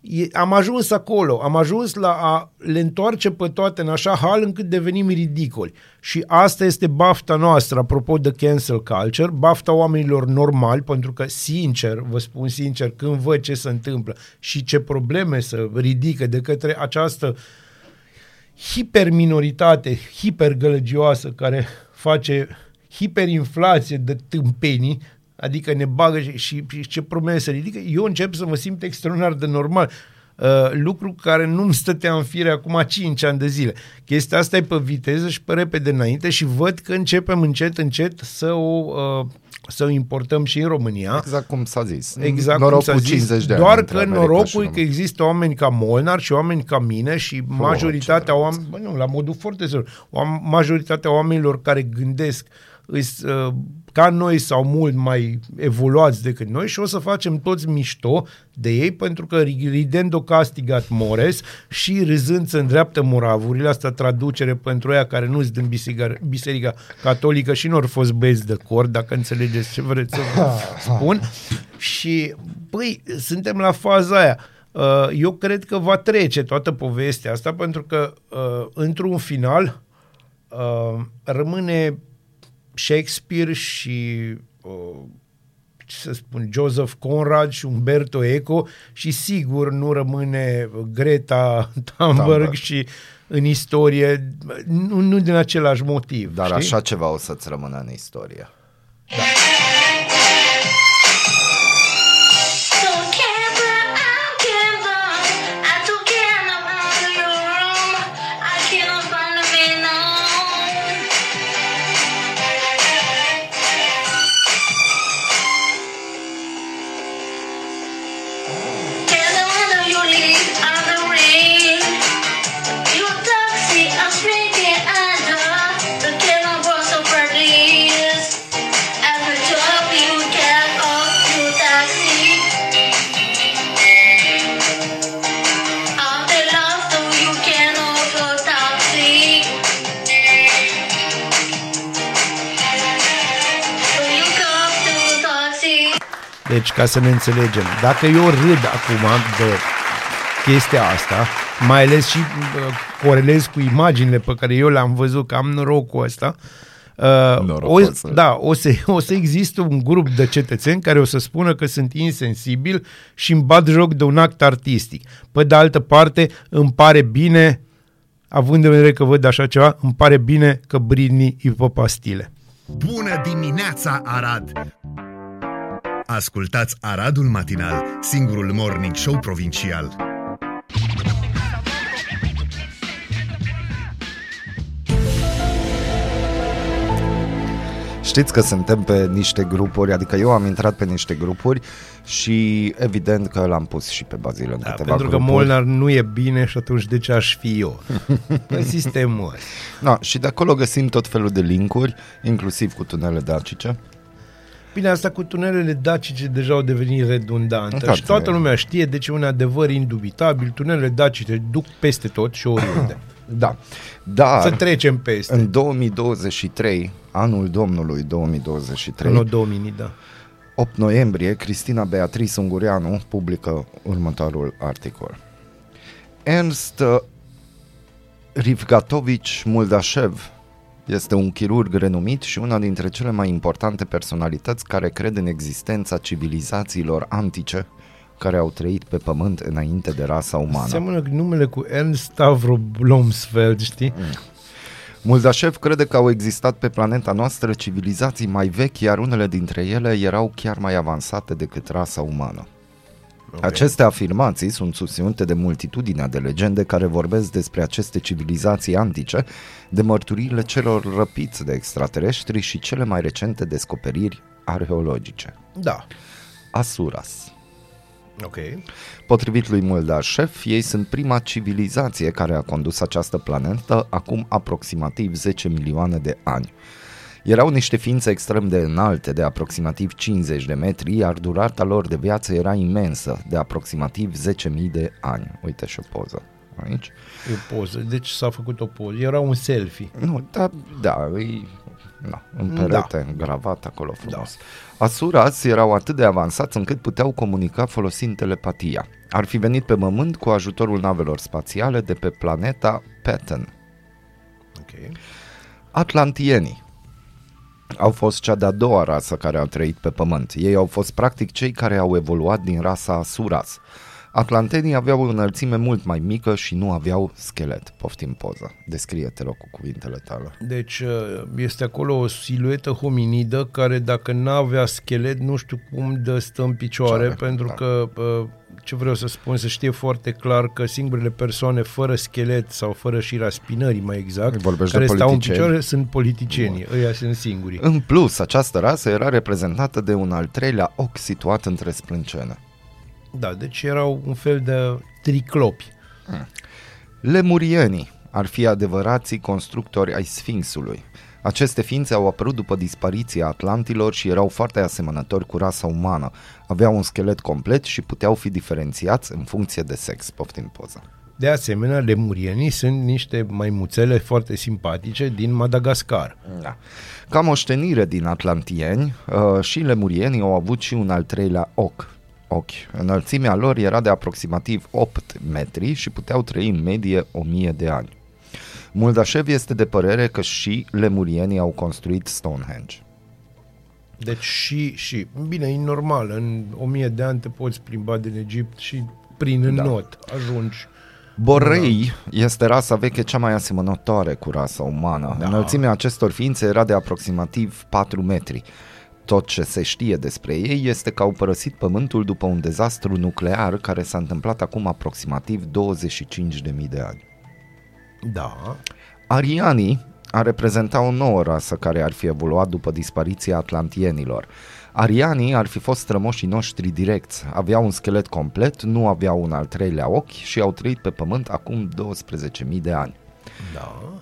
e, am ajuns acolo, am ajuns la a le întoarce pe toate în așa hal încât devenim ridicoli. Și asta este bafta noastră, apropo de cancel culture, bafta oamenilor normali, pentru că, sincer, vă spun sincer, când văd ce se întâmplă și ce probleme se ridică de către această hiperminoritate, hipergălăgioasă, care face hiperinflație de tâmpenii, adică ne bagă și, și, și ce probleme se ridică, eu încep să mă simt extraordinar de normal. Uh, lucru care nu-mi stătea în fire acum 5 ani de zile. Chestia asta e pe viteză și pe repede înainte și văd că începem încet, încet să o, uh, să o importăm și în România. Exact cum s-a zis. Exact Noroc cum s-a cu zis, 50 de ani doar între că America și norocul e România. că există oameni ca Molnar și oameni ca mine și majoritatea oameni, bă, nu, la modul foarte serios, oam- majoritatea oamenilor care gândesc îs, uh, ca noi sau mult mai evoluați decât noi și o să facem toți mișto de ei pentru că ridendo castigat mores și râzând se îndreaptă muravurile, asta traducere pentru ea care nu sunt din biserica, biserica catolică și nu au fost băieți de cor, dacă înțelegeți ce vreți să vă spun. Și, băi, suntem la faza aia. Uh, Eu cred că va trece toată povestea asta pentru că, uh, într-un final, uh, rămâne Shakespeare și uh, ce să spun, Joseph Conrad și Umberto Eco și sigur nu rămâne Greta Thunberg Thunberg. și în istorie, nu, nu din același motiv. Dar știi? așa ceva o să-ți rămână în istorie. So Deci, ca să ne înțelegem, dacă eu râd acum de chestia asta, mai ales și uh, corelez cu imaginile pe care eu le-am văzut, că am norocul ăsta, Uh, o, Norocos. da, o să, o să existe un grup de cetățeni care o să spună că sunt insensibil și îmi bat joc de un act artistic. Pe de altă parte, îmi pare bine, având în vedere că văd așa ceva, îmi pare bine că Britney îi pe pastile. Bună dimineața, Arad! Ascultați Aradul Matinal, singurul morning show provincial. Știți că suntem pe niște grupuri, adică eu am intrat pe niște grupuri și evident că l-am pus și pe Bazil în Da, câteva pentru că grupuri. Molnar nu e bine și atunci de ce aș fi eu? Pe sistemul ăsta. Da, și de acolo găsim tot felul de linkuri, inclusiv cu tunele dacice. Bine, asta cu tunelele dacice deja au devenit redundante Da, și toată da. lumea știe, deci e un adevăr indubitabil, tunelele dacice duc peste tot și oriunde. Da, dar Să trecem peste. în 2023, anul Domnului 2023, În 2000, da. 8 noiembrie, Cristina Beatrice Ungureanu publică următorul articol. Ernst Rivgatovici Muldashev este un chirurg renumit și una dintre cele mai importante personalități care cred în existența civilizațiilor antice care au trăit pe pământ înainte de rasa umană. Seamănă numele cu Ernst Stavro Blomsfeld, știi? Mm. Muldashev crede că au existat pe planeta noastră civilizații mai vechi, iar unele dintre ele erau chiar mai avansate decât rasa umană. Okay. Aceste afirmații sunt susținute de multitudinea de legende care vorbesc despre aceste civilizații antice, de mărturiile celor răpiți de extraterestri și cele mai recente descoperiri arheologice. Da. Asuras. Ok. Potrivit lui Muldashev, ei sunt prima civilizație care a condus această planetă acum aproximativ 10 milioane de ani. Erau niște ființe extrem de înalte, de aproximativ 50 de metri, iar durata lor de viață era imensă, de aproximativ 10.000 de ani. Uite și o poză aici. E o poză. Deci s-a făcut o poză. Era un selfie. Nu, da, da, îi, na, în Da. perete, da. gravat acolo frumos. Da. Asuras erau atât de avansați încât puteau comunica folosind telepatia. Ar fi venit pe Pământ cu ajutorul navelor spațiale de pe planeta Patton. Ok. Atlantienii au fost cea de-a doua rasă care a trăit pe Pământ. Ei au fost practic cei care au evoluat din rasa Asuras. Atlantenii aveau o înălțime mult mai mică și nu aveau schelet. Poftim poza. Descrie-te rog cu cuvintele tale. Deci uh, este acolo o siluetă hominidă care dacă n-avea schelet, nu știu cum dă stă în picioare, Picioare, pentru da. că uh, ce vreau să spun, să știe foarte clar că singurele persoane fără schelet sau fără șira spinării, mai exact, Vorbești care de stau în politicieni? picioare sunt politicienii. Ăia sunt singurii. În plus, această rasă era reprezentată de un al treilea ochi situat între sprâncene. Da, deci erau un fel de triclopi. Lemurienii ar fi adevărații constructori ai Sfinxului. Aceste ființe au apărut după dispariția Atlantilor și erau foarte asemănători cu rasa umană. Aveau un schelet complet și puteau fi diferențiați în funcție de sex. Poftim poza. De asemenea, lemurienii sunt niște maimuțele foarte simpatice din Madagascar. Da. Ca moștenire din atlantieni, uh, și lemurienii au avut și un al treilea ochi. Ochi. Înălțimea lor era de aproximativ 8 metri și puteau trăi în medie 1000 de ani. Muldashev este de părere că și lemurienii au construit Stonehenge. Deci și, și, bine, e normal, în o mie de ani te poți plimba din Egipt și prin Da. înot ajungi. Borei este rasa veche cea mai asemănătoare cu rasa umană. Da. Înălțimea acestor ființe era de aproximativ 4 metri. Tot ce se știe despre ei este că au părăsit Pământul după un dezastru nuclear care s-a întâmplat acum aproximativ 25.000 de ani. Da. Arianii ar reprezenta o nouă rasă care ar fi evoluat după dispariția atlantienilor. Arianii ar fi fost strămoșii noștri direcți, aveau un schelet complet, nu aveau un al treilea ochi și au trăit pe pământ acum 12.000 de ani. Da.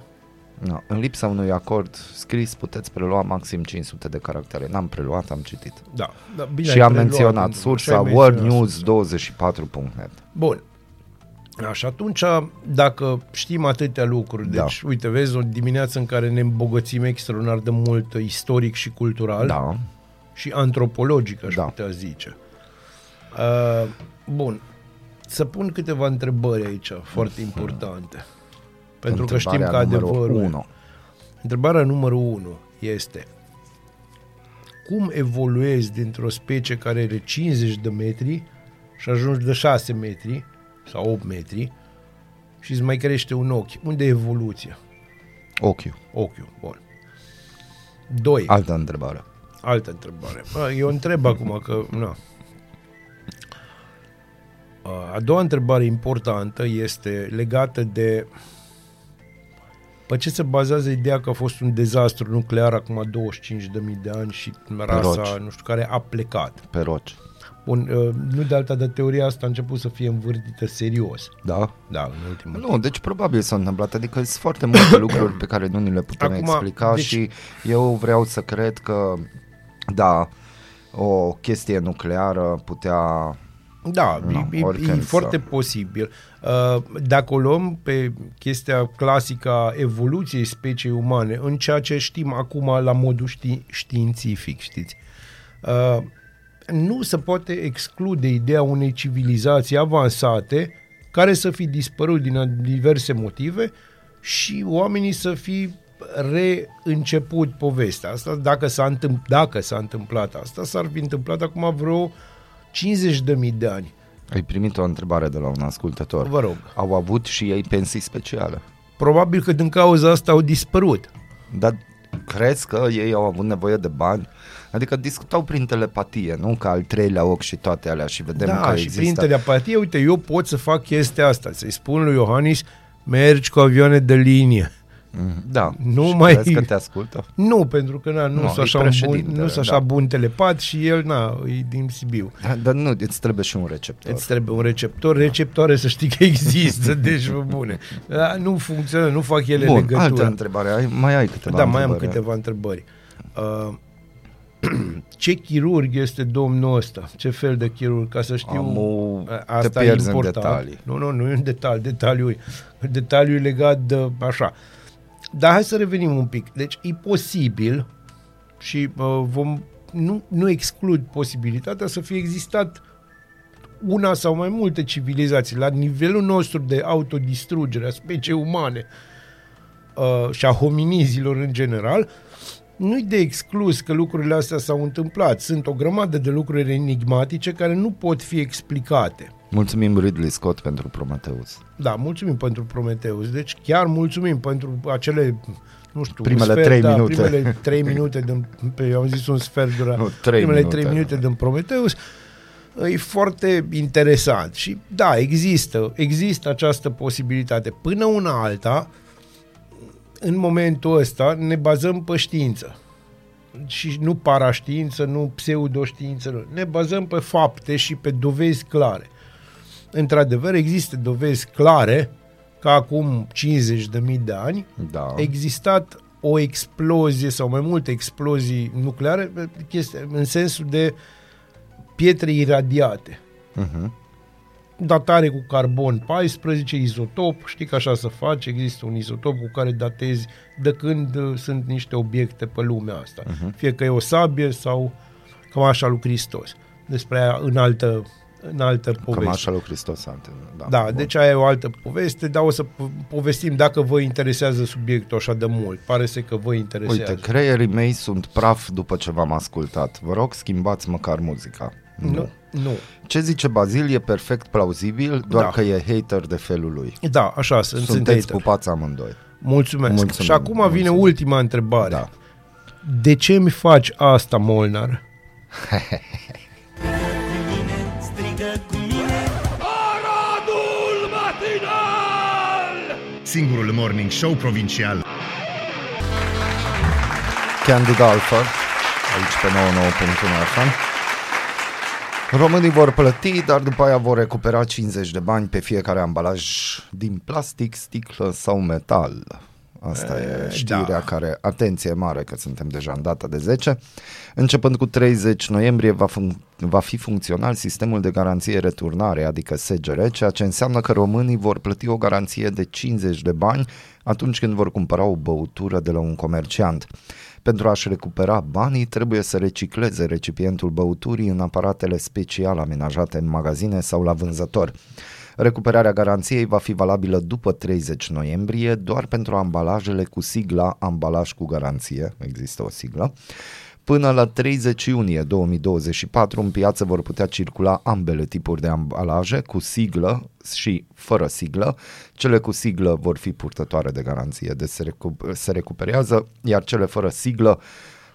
No, în lipsa unui acord scris puteți prelua maxim 500 de caractere. N-am preluat, am citit. Da. da bine, și ai am preluat, menționat pentru- sursa așa ai menționat worldnews24.net. Bun. Așa, atunci, dacă știm atâtea lucruri, Da. deci, uite, vezi, o dimineață în care ne îmbogățim extraordinar de mult istoric și cultural Da. și antropologic, aș Da. putea zice. Uh, bun. Să pun câteva întrebări aici, foarte importante. Pentru că știm că Întrebarea numărul adevărul... unu. Întrebarea numărul 1. este cum evoluezi dintr-o specie care are 50 de metri și ajungi de 6 metri sau 8 metri și îți mai crește un ochi. Unde e evoluția? Ochiul. Ochiul, bun. Doi. Altă întrebare. Altă întrebare. Bă, Eu întreb acum că... Na. A doua întrebare importantă este legată de pe ce se bazează ideea că a fost un dezastru nuclear acum 25.000 de ani și rasa, roci. nu știu care, a plecat. Pe roci. Bun, uh, nu de alta, de teoria asta a început să fie învârtită serios. Da? Da, în ultimul Nu, deci probabil s-a întâmplat, adică sunt foarte multe lucruri pe care nu ni le putem Acum, explica deci- și eu vreau să cred că, da, o chestie nucleară putea... Da, Nu, e, e, oricând e să- foarte posibil. Uh, Dacă o luăm pe chestia clasică a evoluției speciei umane, în ceea ce știm acum la modul ști, științific, știți, uh, nu se poate exclude ideea unei civilizații avansate care să fi dispărut din diverse motive și oamenii să fi reînceput povestea asta. Dacă s-a, întâmpl- dacă s-a întâmplat asta, s-ar fi întâmplat acum vreo 50 de mii de ani. Ai primit o întrebare de la un ascultător. Vă rog. Au avut și ei pensii speciale. Probabil că din cauza asta au dispărut. Dar crezi că ei au avut nevoie de bani? Adică discutau prin telepatie, nu? Ca al treilea ochi și toate alea și vedem da, că și există... prin telepatie, uite, eu pot să fac chestia asta, să-i spun lui Iohannis, mergi cu avioane de linie. Da. Nu și mai... crezi că te ascultă? Nu, pentru că na, nu, Nu, sunt e așa, un bun, președinte, nu sunt așa da. bun telepat și el, na, e din Sibiu. Da, Dar nu, îți trebuie și un receptor. Îți trebuie un receptor, receptoare să știi că există, deci bă, bune. Da, nu funcționează, nu fac ele Bun, legătura. altă întrebare. Ai, mai ai câteva Da, mai am întrebări. câteva întrebări. Uh, ce chirurg este domnul ăsta? Ce fel de chirurg? Ca să știu... Amu, a- te asta e pierzi în important. detalii. Nu, nu, nu e un detaliu. Detaliu, detaliu e legat de așa. Dar hai să revenim un pic. Deci e posibil și uh, vom, nu, nu exclud posibilitatea să fie existat una sau mai multe civilizații la nivelul nostru de autodistrugere a speciei umane uh, și a hominizilor în general, nu-i de exclus că lucrurile astea s-au întâmplat. Sunt o grămadă de lucruri enigmatice care nu pot fi explicate. Mulțumim Ridley Scott pentru Prometheus. Da, mulțumim pentru Prometheus. Deci chiar mulțumim pentru acele nu știu, Primele un sfert, trei da, minute. Primele trei minute din, pe, eu am zis un sfert dura. Nu, trei primele minute. trei minute din Prometheus. E foarte interesant și da, există, există această posibilitate. Până una alta, în momentul ăsta, ne bazăm pe știință. Și nu paraștiință, nu pseudoștiință, nu. Ne bazăm pe fapte și pe dovezi clare. Într-adevăr, există dovezi clare că acum 50.000 de ani Da. a existat o explozie sau mai multe explozii nucleare chestia, în sensul de pietre iradiate. Uh-huh. Datare cu carbon 14, izotop, știi că așa se face, există un izotop cu care datezi de când uh, sunt niște obiecte pe lumea asta. Mhm. Fie că e o sabie sau cam așa lui Hristos. Despre aia în altă, în altă poveste. Cam așa lui Hristos Ante. Da, Da, bun. deci aia e o altă poveste, dar o să po- povestim dacă vă interesează subiectul așa de mult. Pare să că vă interesează. Uite, creierii mei sunt praf după ce v-am ascultat. Vă rog, schimbați măcar muzica. nu. Nu. Ce zice Bazil e perfect plauzibil, doar Da. că e hater de felul lui. Da, așa sunt. sunt Sunteți hater. pupați amândoi. Mulțumesc. Mulțumim, Și acum vine mulțumim. ultima întrebare. Da. De ce mi faci asta, Molnar? Singurul morning show provincial. Candid Alpha, aici pe 99.1 FM. Românii vor plăti, dar după aia vor recupera 50 de bani pe fiecare ambalaj din plastic, sticlă sau metal. Asta e știrea da. care, atenție mare că suntem deja în data de 10. Începând cu 30 noiembrie va, fun- va fi funcțional sistemul de garanție returnare, adică SGR, ceea ce înseamnă că românii vor plăti o garanție de 50 de bani atunci când vor cumpăra o băutură de la un comerciant. Pentru a-și recupera banii, trebuie să recicleze recipientul băuturii în aparatele special amenajate în magazine sau la vânzător. Recuperarea garanției va fi valabilă după 30 noiembrie doar pentru ambalajele cu sigla ambalaj cu garanție, există o siglă. Până la 30 iunie 2024 în piață vor putea circula ambele tipuri de ambalaje cu siglă și fără siglă. Cele cu siglă vor fi purtătoare de garanție, deci se, recu- se recuperează, iar cele fără siglă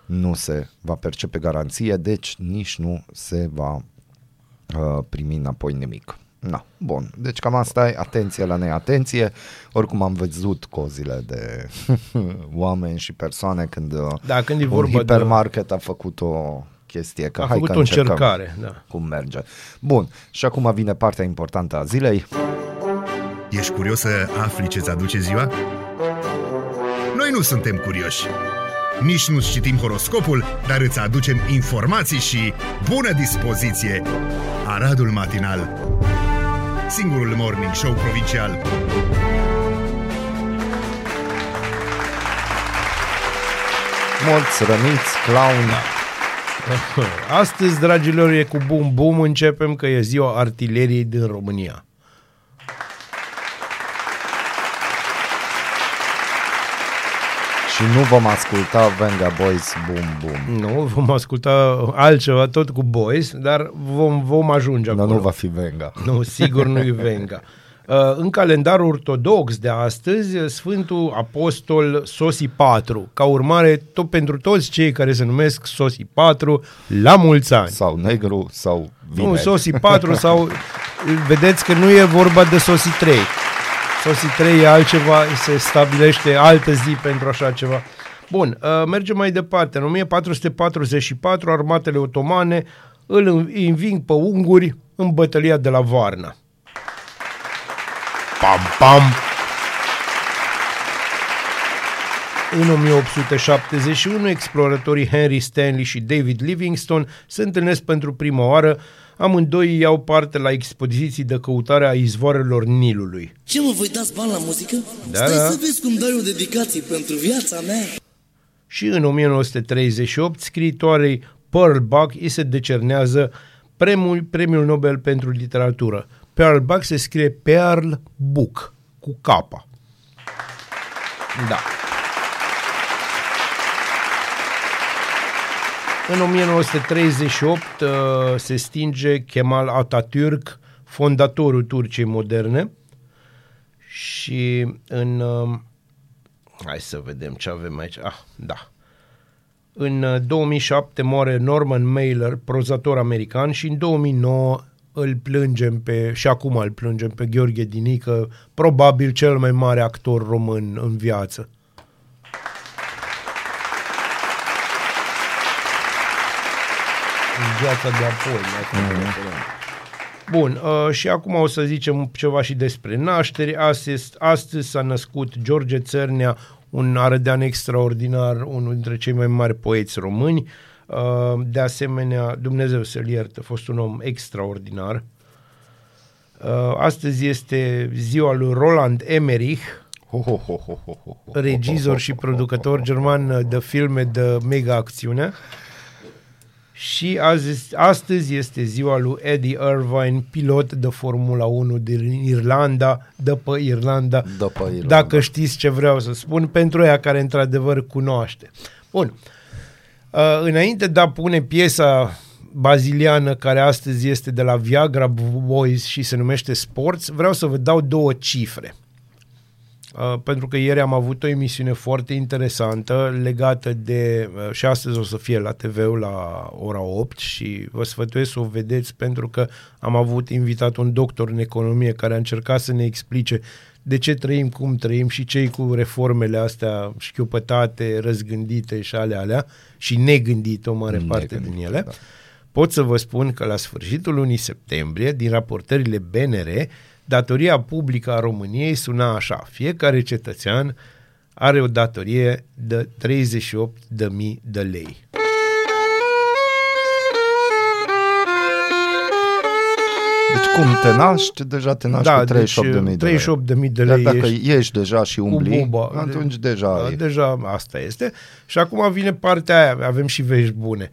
nu se va percepe garanție, deci nici nu se va uh, primi înapoi nimic. Na, bun. Deci cam asta e, atenție la neatenție. Oricum am văzut cozile de oameni și persoane când, uh, Da, când e un vorba de- hipermarket a făcut o chestie, că A hai făcut că o încercăm încercare, da. cum merge. Bun, și acum vine partea importantă a zilei. Ești curios să afli ce-ți aduce ziua? Noi nu suntem curioși. Nici nu citim horoscopul, dar îți aducem informații și bună dispoziție. Aradul Matinal Singurul morning show provincial Morți, răniți, clown. Astăzi, dragilor, e cu bum bum, începem că e ziua artileriei din România. Și nu vom asculta Venga Boys Boom Boom. Nu, vom asculta altceva, tot cu boys, dar vom, vom ajunge Dar acolo. nu va fi Venga. Nu, sigur nu-i Venga. Uh, În calendarul ortodox de astăzi, Sfântul Apostol Sosi 4. Ca urmare, tot pentru toți cei care se numesc Sosi 4, la mulți ani. Sau negru, sau vineri. Nu, Sosi 4 sau... Vedeți că nu e vorba de Sosi 3. Sosi 3 e altceva, se stabilește altă zi pentru așa ceva. Bun, uh, mergem mai departe. În 1444, armatele otomane îl înving pe unguri în bătălia de la Varna. Pam, pam! În 1871, exploratorii Henry Stanley și David Livingstone se întâlnesc pentru prima oară. Amândoi iau parte la expoziții de căutare a izvoarelor Nilului. Ce mă, voi dați bani la muzică? Da, Stai da. să vezi cum dai o dedicație pentru viața mea. Și în 1938, scriitoarei Pearl Buck îi se decernează premiul, premiul Nobel pentru literatură. Pearl Buck se scrie Pearl Book, cu capa. Da. În 1938 uh, se stinge Kemal Atatürk, fondatorul Turciei moderne. Și în... Uh, hai să vedem ce avem aici. Ah, da. În uh, 2007 moare Norman Mailer, prozator american, și în 2009 îl plângem pe, și acum îl plângem pe Gheorghe Dinică, probabil cel mai mare actor român în viață. Viața de apoi. mai mm-hmm. Bun, uh, și acum o să zicem ceva și despre nașteri. Astăzi, astăzi s-a născut George Țărnea, un arădean extraordinar, unul dintre cei mai mari poeți români. Uh, de asemenea, Dumnezeu să-l ierte, a fost un om extraordinar. Uh, astăzi este ziua lui Roland Emmerich, regizor și producător german uh, de filme de mega acțiune. Și azi, astăzi este ziua lui Eddie Irvine, pilot de Formula 1 din Irlanda, de pe Irlanda, De pe Irlanda. dacă știți ce vreau să spun, pentru ea care într-adevăr cunoaște. Bun. Uh, înainte de a pune piesa baziliană care astăzi este de la Viagra Boys și se numește Sports, vreau să vă dau două cifre. Uh, pentru că ieri am avut o emisiune foarte interesantă legată de, uh, și astăzi o să fie la TV la ora 8 și vă sfătuiesc să o vedeți pentru că am avut invitat un doctor în economie care a încercat să ne explice de ce trăim cum trăim și cei cu reformele astea șchiopătate, răzgândite și ale alea și negândite o mare parte Negândite, din ele. da. Pot să vă spun că la sfârșitul lunii septembrie, din raportările BNR, datoria publică a României suna așa. Fiecare cetățean are o datorie de 38.000 de lei. Deci cum te naști, deja te naști Da, cu 38.000 deci, de lei. 38.000 de Dar lei dacă ești ești, deja și umbli, cu buba, atunci de- deja da, ai. deja asta este. Și acum vine partea aia, avem și vești bune.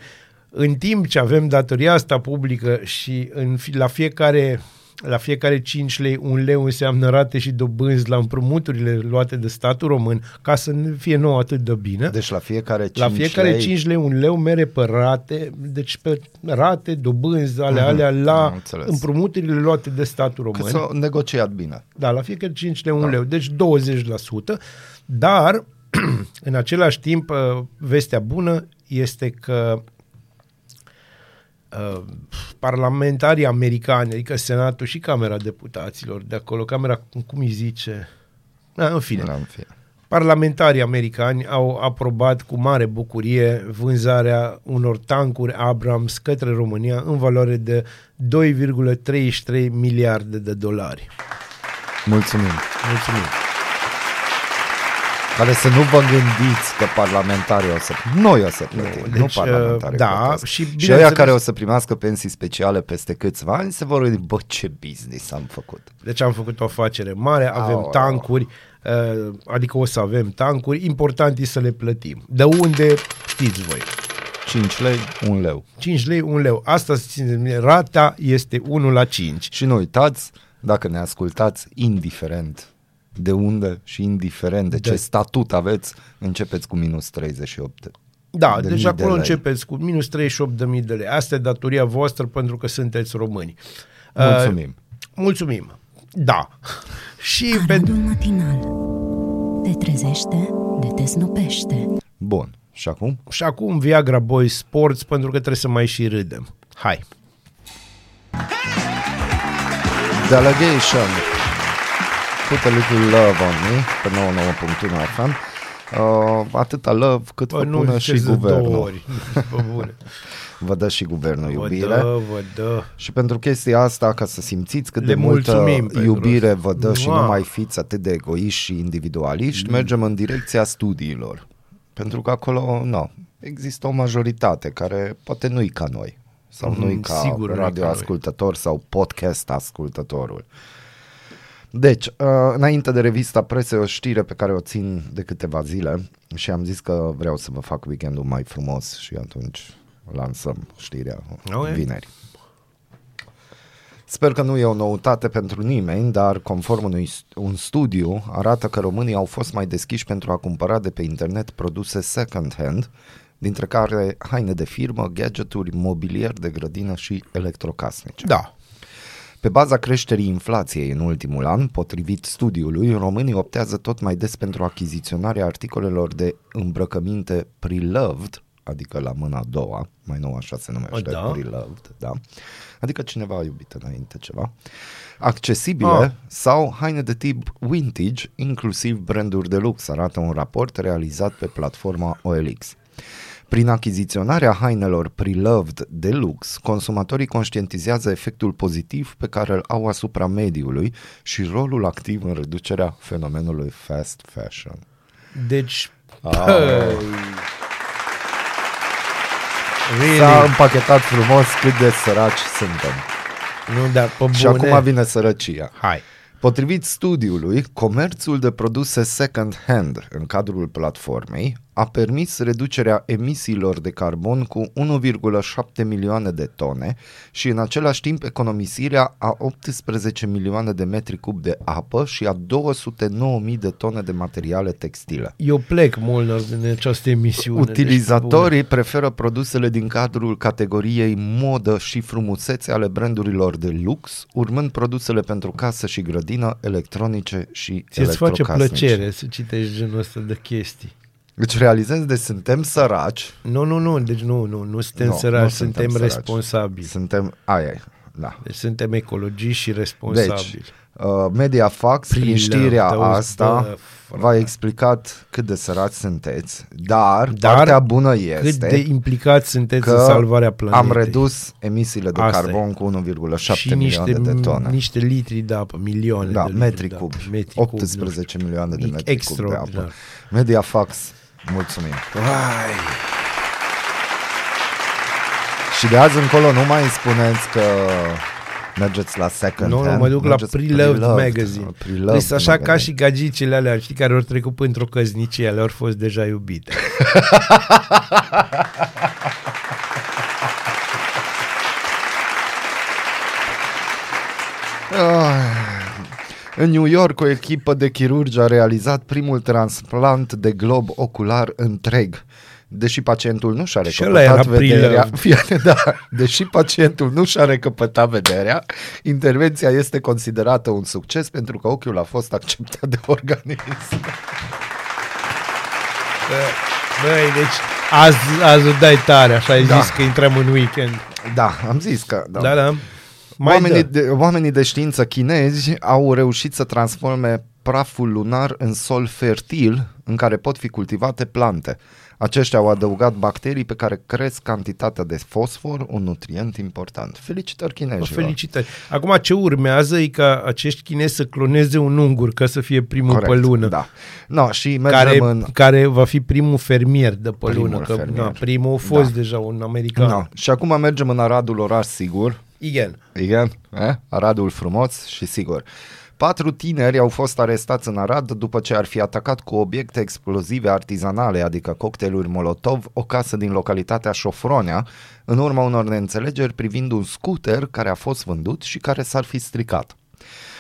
În timp ce avem datoria asta publică și în, fi- la fiecare la fiecare 5 lei, un leu înseamnă rate și dobânzi la împrumuturile luate de statul român, ca să nu fie nou atât de bine. Deci la fiecare 5 La fiecare lei... 5 lei un leu mere pe rate, deci pe rate, dobânzi, ale Mhm, alea am la înțeles. împrumuturile luate de statul Că român. s-au negociat bine. Da, la fiecare 5 lei un leu, deci 20%, dar în același timp uh, vestea bună este că uh, parlamentarii americani, adică Senatul și Camera Deputaților de acolo, Camera, cum îi zice, da, în fine, Da, în fine. parlamentarii americani au aprobat cu mare bucurie vânzarea unor tancuri Abrams către România în valoare de 2,33 miliarde de dolari. Mulțumim. Mulțumim. Care să nu vă gândiți că parlamentarii o să... Noi o să plătim, nu, deci, nu parlamentarii. uh, da, plătesc. și și ăia bineînțeles- care o să primească pensii speciale peste câțiva ani se vor gândi, bă, ce business am făcut. Deci am făcut o afacere mare, avem Aoleu. tancuri, uh, adică o să avem tancuri, important e să le plătim. De unde știți voi? 5 lei, 1 leu. 5 lei, 1 leu. Asta să țineți minte, rata este 1 la 5. Și nu uitați, dacă ne ascultați, indiferent de unde și indiferent de ce De- statut aveți, începeți cu minus 38. Da, de deci mii de acolo lei. începeți cu minus 38.000 de lei. Asta e datoria voastră pentru că sunteți români. Mulțumim. Uh, mulțumim. Da. și pentru... matinal. Te trezește, de te snopește. Bun. Și acum? Și acum Viagra Boy Sports pentru că trebuie să mai și râdem. Hai. Delegation. Put a little love on me pe 99.1 FM. Uh, atâta love cât Bă, vă nu pune ziceți și de două guvernul. ori. Bă, bune. Vă dă și guvernul Vă iubire. dă, vă dă. Și pentru chestia asta, ca să simțiți cât Le de multă mulțumim pentru iubire asta. vă dă și nu Wow. mai fiți atât de egoiști și individualiști, Mm. mergem în direcția studiilor. Pentru că acolo, nu, există o majoritate care poate nu-i ca noi. Sau Mhm, nu-i ca sigur nu-i ca noi. radioascultător sau podcast ascultătorul. Deci, uh, înainte de revista presei, o știre pe care o țin de câteva zile și am zis că vreau să vă fac weekendul mai frumos și atunci lansăm știrea Ok. vineri. Sper că nu e o noutate pentru nimeni, dar conform unui un studiu arată că românii au fost mai deschiși pentru a cumpăra de pe internet produse second-hand, dintre care haine de firmă, gadgeturi, mobilier de grădină și electrocasnice. Da. Pe baza creșterii inflației în ultimul an, potrivit studiului, românii optează tot mai des pentru achiziționarea articolelor de îmbrăcăminte pre-loved, adică la mâna a doua, mai nou așa se numește, Da. pre-loved, da? Adică cineva a iubit înainte ceva. Accesibile Ah. sau haine de tip vintage, inclusiv branduri de lux, arată un raport realizat pe platforma OLX. Prin achiziționarea hainelor pre-loved de lux, consumatorii conștientizează efectul pozitiv pe care îl au asupra mediului și rolul activ în reducerea fenomenului fast fashion. Deci, Ah. păi, really? S-a împachetat frumos cât de săraci suntem. Nu, dar pe Și bune. acum vine sărăcia. Hai. Potrivit studiului, comerțul de produse second-hand în cadrul platformei a permis reducerea emisiilor de carbon cu 1,7 milioane de tone și în același timp economisirea a 18 milioane de metri cub de apă și a 209.000 de tone de materiale textile. Eu plec, Molnar, din această emisiune. deci, Utilizatorii preferă produsele din cadrul categoriei modă și frumusețe ale brandurilor de lux, urmând produsele pentru casă și grădină, electronice și Ți-ți face electrocasnice. plăcere să citești genul ăsta de chestii. Deci realizez, de suntem săraci. Nu, nu, nu, deci nu, nu, nu suntem Nu, săraci, nu suntem, suntem săraci. responsabili. Suntem, aia e, da. Deci suntem ecologiști și Deci, responsabili. uh, Mediafax, prin Prin știrea auzi, asta, bă, v-a explicat cât de săraci sunteți, dar, Dar partea bună este Cât de implicați sunteți că în salvarea planetei. am redus emisiile de Asta carbon e. cu 1,7 și milioane niște, de tone. niște litri de apă, milioane Da, de litri metri de cubi. apă, metri cubi, 18 nu știu. milioane de E metri cubi de apă. extraordinar. Mediafax, mulțumim. Vai. Și de azi încolo nu mai spuneți că mergeți la second Nu, hand. nu, mă duc la mergeți Pre-Loved Pre-Loved, Magazine. Pre-Loved Deci așa ca magazine. și gagicile alea, știi, care au trecut într-o căznicie, ale au fost deja iubite. Ah, În New York, o echipă de chirurgi a realizat primul transplant de glob ocular întreg. Deși pacientul nu și-a Și ăla recăpătat era vederea, prilă. fie, da, deși pacientul nu și-a recăpătat vederea, intervenția este considerată un succes pentru că ochiul a fost acceptat de organism. Băi, deci azi, azi o dai tare, așa ai Da. zis că intrăm în weekend. Da, am zis că... Da, Da, da. Mai Oamenii dă. de, oamenii de știință chinezi au reușit să transforme praful lunar în sol fertil în care pot fi cultivate plante. Aceștia au adăugat bacterii pe care cresc cantitatea de fosfor, un nutrient important. Felicitări Vă chinezilor! felicitări. Acum ce urmează e ca acești chinezi să cloneze un ungur ca să fie primul Corect, pe lună. da. No, și mergem care, în... care va fi primul fermier de pe Primul lună. Că, fermier. na, primul a fost Da. deja un american. No. Și acum mergem în Aradul oraș sigur. Igen. Igen, eh? Aradul frumos și sigur. Patru tineri au fost arestați în Arad după ce ar fi atacat cu obiecte explozive artizanale, adică cocktailuri Molotov, o casă din localitatea Șofronea, în urma unor neînțelegeri privind un scooter care a fost vândut și care s-ar fi stricat.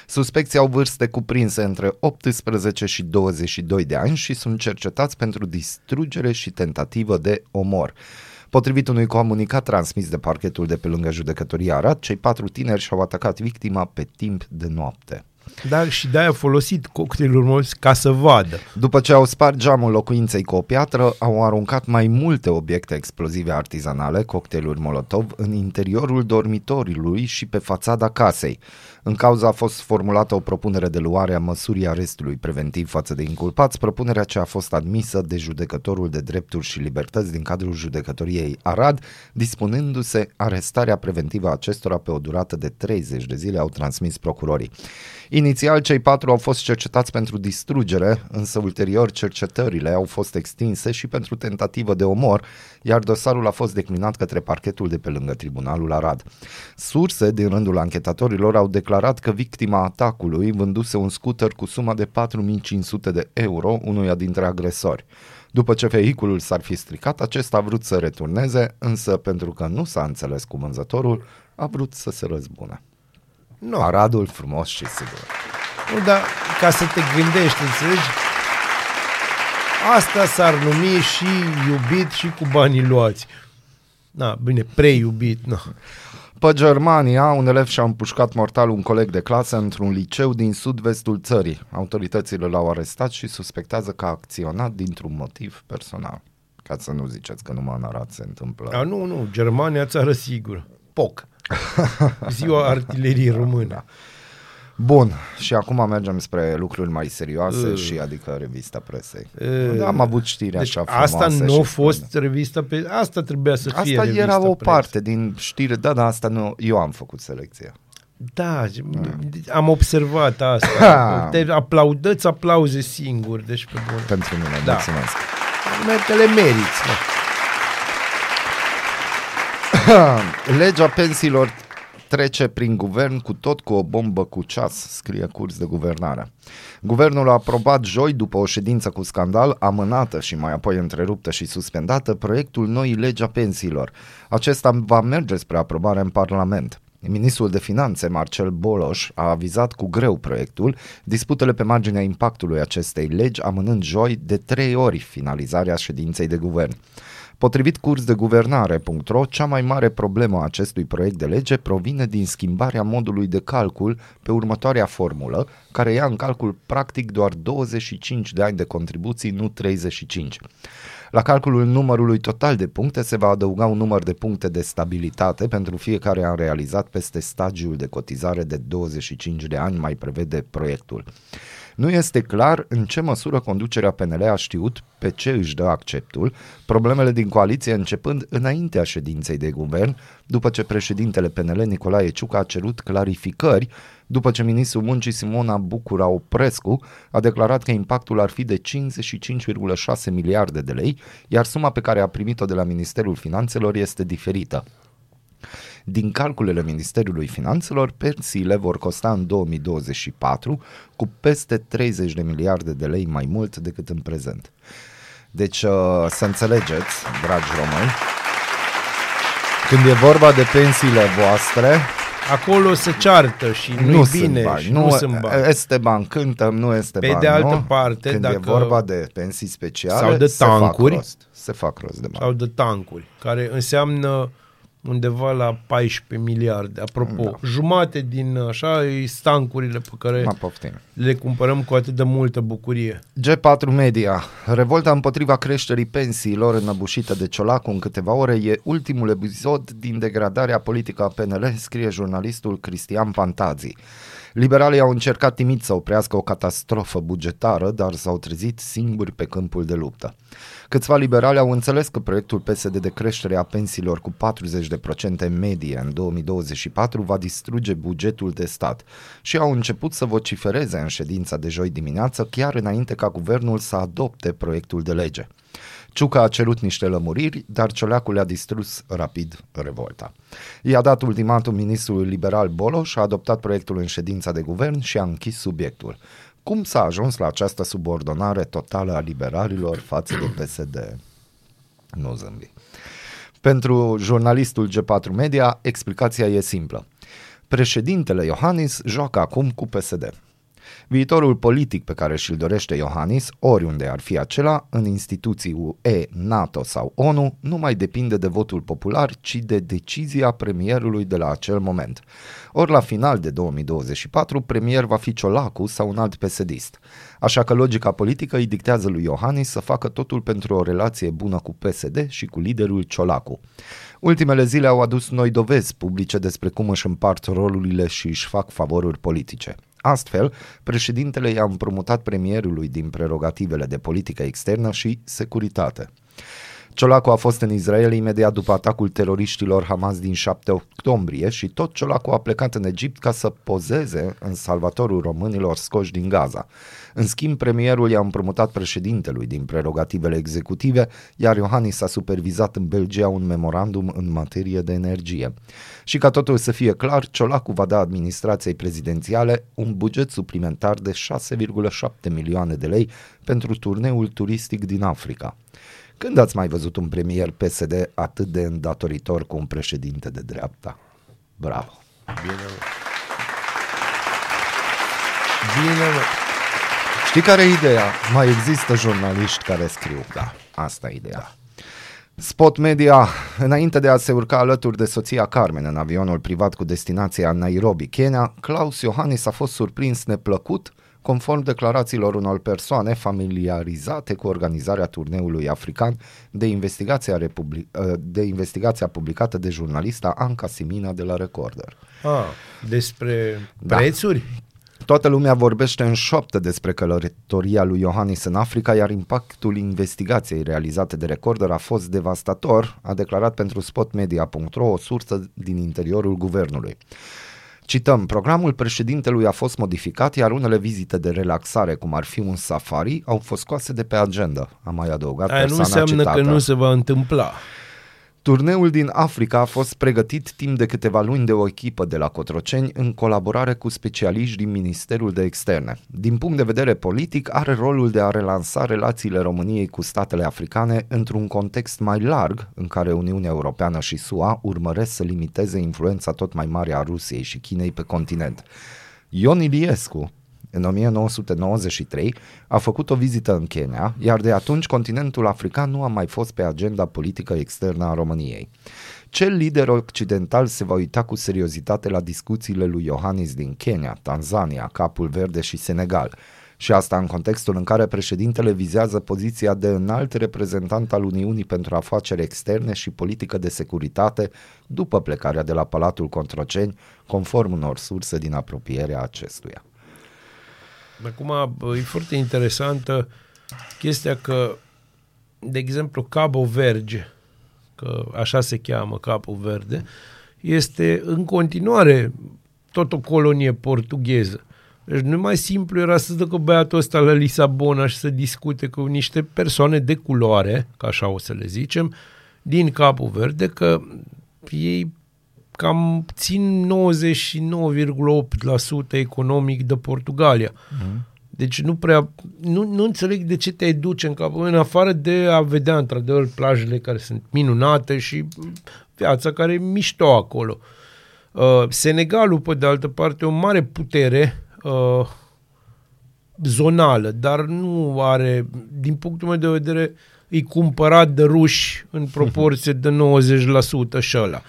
Suspecții au vârste cuprinse între 18 și 22 de ani și sunt cercetați pentru distrugere și tentativă de omor. Potrivit unui comunicat transmis de parchetul de pe lângă judecătoria Arad, cei patru tineri și-au atacat victima pe timp de noapte. Da, și de-aia a folosit cocktailul mulți ca să vadă. După ce au spart geamul locuinței cu o piatră, au aruncat mai multe obiecte explozive artizanale, cocktailuri Molotov, în interiorul dormitoriului și pe fațada casei. În cauza a fost formulată o propunere de luare a măsurii arestului preventiv față de inculpați, propunerea ce a fost admisă de judecătorul de drepturi și libertăți din cadrul judecătoriei Arad, dispunându-se arestarea preventivă a acestora pe o durată de 30 de zile, au transmis procurorii. Inițial, cei patru au fost cercetați pentru distrugere, însă ulterior cercetările au fost extinse și pentru tentativă de omor, iar dosarul a fost declinat către parchetul de pe lângă tribunalul Arad. Surse din rândul anchetatorilor au declarat că victima atacului vânduse un scooter cu suma de 4500 de euro unuia dintre agresori. După ce vehiculul s-ar fi stricat, acesta a vrut să returneze, însă pentru că nu s-a înțeles cu vânzătorul, a vrut să se răzbune. Nu. Aradul frumos și sigur. Nu, dar ca să te gândești, înțelegi? Asta s-ar numi și iubit și cu banii luați. Na, bine, preiubit, na. Pe Germania, un elev și-a împușcat mortal un coleg de clasă într-un liceu din sud-vestul țării. Autoritățile l-au arestat și suspectează că a acționat dintr-un motiv personal. Ca să nu ziceți că numai în Arad se întâmplă. A, nu, nu, Germania țară sigură. POC. Ziua artileriei române. Da. Bun, și acum mergem spre lucruri mai serioase Uh. și adică revista presei. Uh. Da, am avut știri deci așa asta frumoase nu a și fost revista pe... Asta trebuia să fie Asta revista era o presă. parte din știre, da, da, asta nu, eu am făcut selecția. Da, am observat asta. Ha. Te aplaudăți aplauze singur, deci pe bun. Pentru mine, Da. mulțumesc. Că le meriți. Da. Legea pensiilor trece prin guvern cu tot cu o bombă cu ceas, scrie curs de guvernare. Guvernul a aprobat joi, după o ședință cu scandal, amânată și mai apoi întreruptă și suspendată, proiectul noii legea pensiilor. Acesta va merge spre aprobare în Parlament. Ministrul de Finanțe, Marcel Boloș, a avizat cu greu proiectul, disputele pe marginea impactului acestei legi, amânând joi de trei ori finalizarea ședinței de guvern. Potrivit curs de guvernare.ro, cea mai mare problemă a acestui proiect de lege provine din schimbarea modului de calcul pe următoarea formulă, care ia în calcul practic doar 25 de ani de contribuții, nu 35. La calculul numărului total de puncte se va adăuga un număr de puncte de stabilitate pentru fiecare an realizat peste stagiul de cotizare de 25 de ani, mai prevede proiectul. Nu este clar în ce măsură conducerea PNL a știut pe ce își dă acceptul, problemele din coaliție începând înaintea ședinței de guvern, după ce președintele PNL Nicolae Ciucă a cerut clarificări, după ce ministrul muncii Simona Bucura Oprescu a declarat că impactul ar fi de 55,6 miliarde de lei, iar suma pe care a primit-o de la Ministerul Finanțelor este diferită. Din calculele Ministerului Finanțelor, pensiile vor costa în 2024 cu peste 30 de miliarde de lei mai mult decât în prezent. Deci uh, să înțelegeți, dragi români, când e vorba de pensiile voastre, acolo se ceartă și nu, nu e sunt bine bani. și nu, sunt bani. Este bani, cântăm, nu este Pe bani. de altă nu? parte, Când e dacă- vorba de pensii speciale, Sau de se tancuri. fac rost. Se fac rost de bani. sau de tancuri, care înseamnă undeva la 14 miliarde. Apropo, Da. da. jumate din așa e tancurile pe care Mă poftim. le cumpărăm cu atât de multă bucurie. G4 Media. Revolta împotriva creșterii pensiilor înăbușită de Ciolacu în câteva ore e ultimul episod din degradarea politică a PNL, scrie jurnalistul Cristian Pantazi. Liberalii au încercat timid să oprească o catastrofă bugetară, dar s-au trezit singuri pe câmpul de luptă. Câțiva liberali au înțeles că proiectul PSD de creștere a pensiilor cu 40% în medie în 2024 va distruge bugetul de stat și au început să vocifereze în ședința de joi dimineață, chiar înainte ca guvernul să adopte proiectul de lege. Ciuca a cerut niște lămuriri, dar Cioleacu le-a distrus rapid revolta. I-a dat ultimatum ministrului liberal Boloș, a adoptat proiectul în ședința de guvern și a închis subiectul. Cum s-a ajuns la această subordonare totală a liberalilor față de PSD? Nu zâmbi. Pentru jurnalistul G4 Media, explicația e simplă. Președintele Iohannis joacă acum cu PSD. Viitorul politic pe care și-l dorește Iohannis, oriunde ar fi acela, în instituții UE, NATO sau ONU, nu mai depinde de votul popular, ci de decizia premierului de la acel moment. Ori la final de 2024, premier va fi Ciolacu sau un alt pesedist. Așa că logica politică îi dictează lui Iohannis să facă totul pentru o relație bună cu PSD și cu liderul Ciolacu. Ultimele zile au adus noi dovezi publice despre cum își împart rolurile și își fac favoruri politice. Astfel, președintele i-a împrumutat premierului din prerogativele de politică externă și securitate. Ciolacu a fost în Israel imediat după atacul teroriștilor Hamas din 7 octombrie și tot Ciolacu a plecat în Egipt ca să pozeze în salvatorul românilor scoși din Gaza. În schimb, premierul i-a împrumutat președintelui din prerogativele executive, iar Iohannis a supervizat în Belgia un memorandum în materie de energie. Și ca totul să fie clar, Ciolacu va da administrației prezidențiale un buget suplimentar de 6,7 milioane de lei pentru turneul turistic din Africa. Când ați mai văzut un premier PSD atât de îndatoritor cu un președinte de dreapta? Bravo! Bine, mă. Bine, mă. Știi care e ideea? Mai există jurnaliști care scriu. Da, asta e ideea. Da. Spot Media, înainte de a se urca alături de soția Carmen în avionul privat cu destinația Nairobi, Kenya, Claus Iohannis a fost surprins neplăcut conform declarațiilor unor persoane familiarizate cu organizarea turneului african de investigația, Republic- de investigația publicată de jurnalista Anca Simina de la Recorder. Ah, despre Da. prețuri? Toată lumea vorbește în șoaptă despre călătoria lui Iohannis în Africa, iar impactul investigației realizate de Recorder a fost devastator, a declarat pentru spotmedia.ro o sursă din interiorul guvernului. Cităm, programul președintelui a fost modificat, iar unele vizite de relaxare, cum ar fi un safari, au fost scoase de pe agenda, a mai adăugat Aia nu persoana înseamnă citată. că nu se va întâmpla. Turneul din Africa a fost pregătit timp de câteva luni de o echipă de la Cotroceni în colaborare cu specialiști din Ministerul de Externe. Din punct de vedere politic, are rolul de a relansa relațiile României cu statele africane într-un context mai larg în care Uniunea Europeană și SUA urmăresc să limiteze influența tot mai mare a Rusiei și Chinei pe continent. Ion Iliescu, în 1993, a făcut o vizită în Kenya, iar de atunci continentul african nu a mai fost pe agenda politică externă a României. Ce lider occidental se va uita cu seriozitate la discuțiile lui Iohannis din Kenya, Tanzania, Capul Verde și Senegal? Și asta în contextul în care președintele vizează poziția de înalt reprezentant al Uniunii pentru afaceri externe și politică de securitate după plecarea de la Palatul Controceni, conform unor surse din apropierea acestuia. Acum bă, e foarte interesantă chestia că, de exemplu, Cabo Verge, că așa se cheamă Cabo Verde, este în continuare tot o colonie portugheză. Deci nu mai simplu era să ducă băiatul ăsta la Lisabona și să discute cu niște persoane de culoare, ca așa o să le zicem, din Cabo Verde, că ei cam țin 99,8% economic de Portugalia. Mm. Deci nu prea, nu, nu înțeleg de ce te duce în cap, în afară de a vedea într-adevăr plajele care sunt minunate și viața care e mișto acolo. Uh, Senegalul, pe de altă parte, e o mare putere uh, zonală, dar nu are, din punctul meu de vedere, e cumpărat de ruși în proporție de 90% și ăla.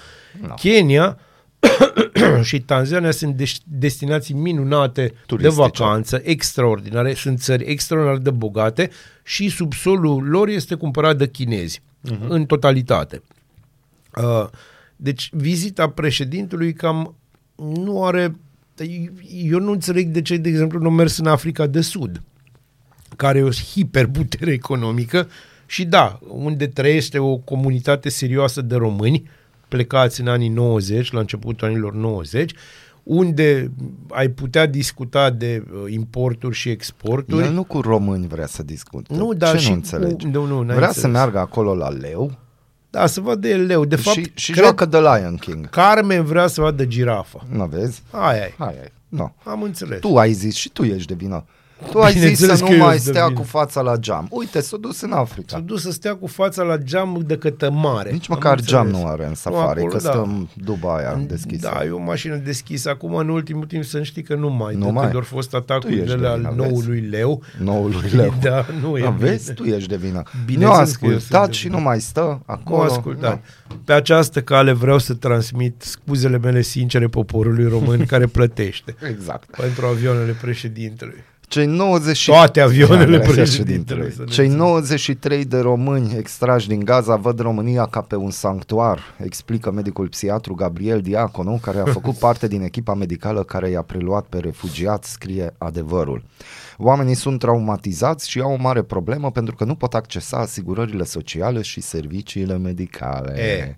No. Kenya și Tanzania sunt des- destinații minunate Turistice. de vacanță, extraordinare, sunt țări extraordinar de bogate și subsolul lor este cumpărat de chinezi uh-huh. în totalitate. Uh, deci vizita președintelui cam nu are... Eu nu înțeleg de ce, de exemplu, nu a mers în Africa de Sud, care e o hiperputere economică și da, unde trăiește o comunitate serioasă de români plecați în anii 90, la începutul anilor 90, unde ai putea discuta de uh, importuri și exporturi. El nu cu români vrea să discute. Nu, dar Ce și nu cu- înțelegi? nu, nu, n-ai vrea înțeles. să meargă acolo la leu Da, să vadă el leu. De fapt, și, și joacă The Lion King. Carmen vrea să vadă girafa. Nu vezi? Aia e. Hai, hai. Nu. Am înțeles. Tu ai zis și tu ești de vină. Tu ai zis Bineînțeles să că nu eu mai sunt de stea vină. cu fața la geam. Uite, s-a dus în Africa. S-a dus să stea cu fața la geam de cătă mare. Nici Am măcar geam înțeles. nu are în safari, acolo, că da. stăm duba aia deschisă. Da, e o mașină deschisă. Acum, în ultimul timp, să știi că nu mai. Nu de mai. când au fost Tu atacul ești de de la vină, al vezi? noului leu. Noului leu. Da, nu e Da, bine. vezi? Tu ești de vină. Bineînțeles nu a că eu sunt ascultat de și vină. nu mai stă Nu acolo. ascultat. Pe această cale vreau să transmit scuzele mele sincere poporului român care plătește Exact. pentru avioanele președintelui. Cei 90 și- Toate avioanele Avioanele președintelui. să ne Cei înțelegem. 93 de români extrași din Gaza văd România ca pe un sanctuar, explică medicul psiatru Gabriel Diaconu, care a făcut parte din echipa medicală care i-a preluat pe refugiați, scrie adevărul. Oamenii sunt traumatizați și au o mare problemă pentru că nu pot accesa asigurările sociale și serviciile medicale. E,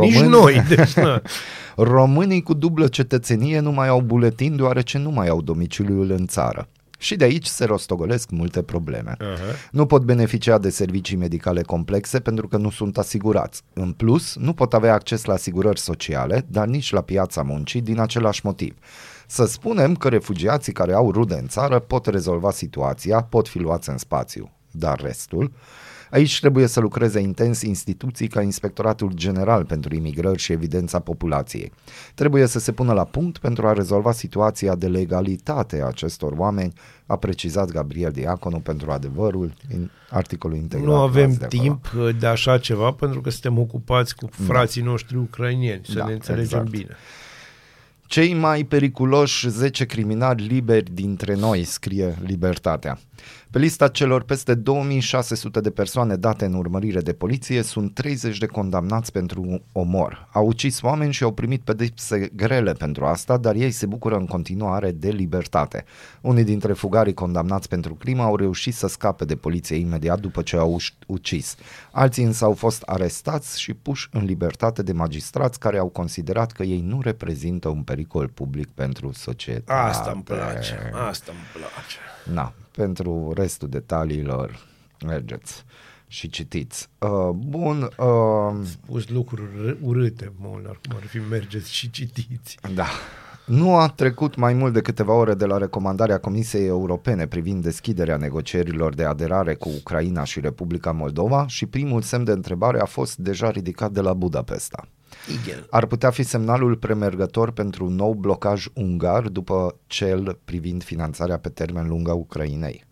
nici noi, deci, na. Românii cu dublă cetățenie nu mai au buletin deoarece nu mai au domiciliul în țară. Și de aici se rostogolesc multe probleme. Uh-huh. Nu pot beneficia de servicii medicale complexe pentru că nu sunt asigurați. În plus, nu pot avea acces la asigurări sociale, dar nici la piața muncii din același motiv. Să spunem că refugiații care au rude în țară pot rezolva situația, pot fi luați în spațiu, dar restul... Aici trebuie să lucreze intens instituții ca Inspectoratul General pentru Imigrări și Evidența Populației. Trebuie să se pună la punct pentru a rezolva situația de legalitate a acestor oameni, a precizat Gabriel Diaconu pentru adevărul în articolul integrat. Nu avem luați de acolo. timp uh, de așa ceva pentru că suntem ocupați cu frații noștri ucrainieni, să Da, ne înțelegem exact. bine. Cei mai periculoși 10 criminali liberi dintre noi, scrie Libertatea. Pe lista celor peste 2600 de persoane date în urmărire de poliție sunt 30 de condamnați pentru omor. Au ucis oameni și au primit pedepse grele pentru asta, dar ei se bucură în continuare de libertate. Unii dintre fugarii condamnați pentru crimă au reușit să scape de poliție imediat după ce au uș- ucis. Alții însă au fost arestați și puși în libertate de magistrați care au considerat că ei nu reprezintă un pericol public pentru societate. Asta îmi place, asta îmi place. Na, pentru restul detaliilor mergeți și citiți. Uh, bun, uh, Pus lucruri r- urâte, Molnar, cum ar fi mergeți și citiți. da. Nu a trecut mai mult de câteva ore de la recomandarea Comisiei Europene privind deschiderea negocierilor de aderare cu Ucraina și Republica Moldova și primul semn de întrebare a fost deja ridicat de la Budapesta. Igen. Ar putea fi semnalul premergător pentru un nou blocaj ungar după cel privind finanțarea pe termen lung a Ucrainei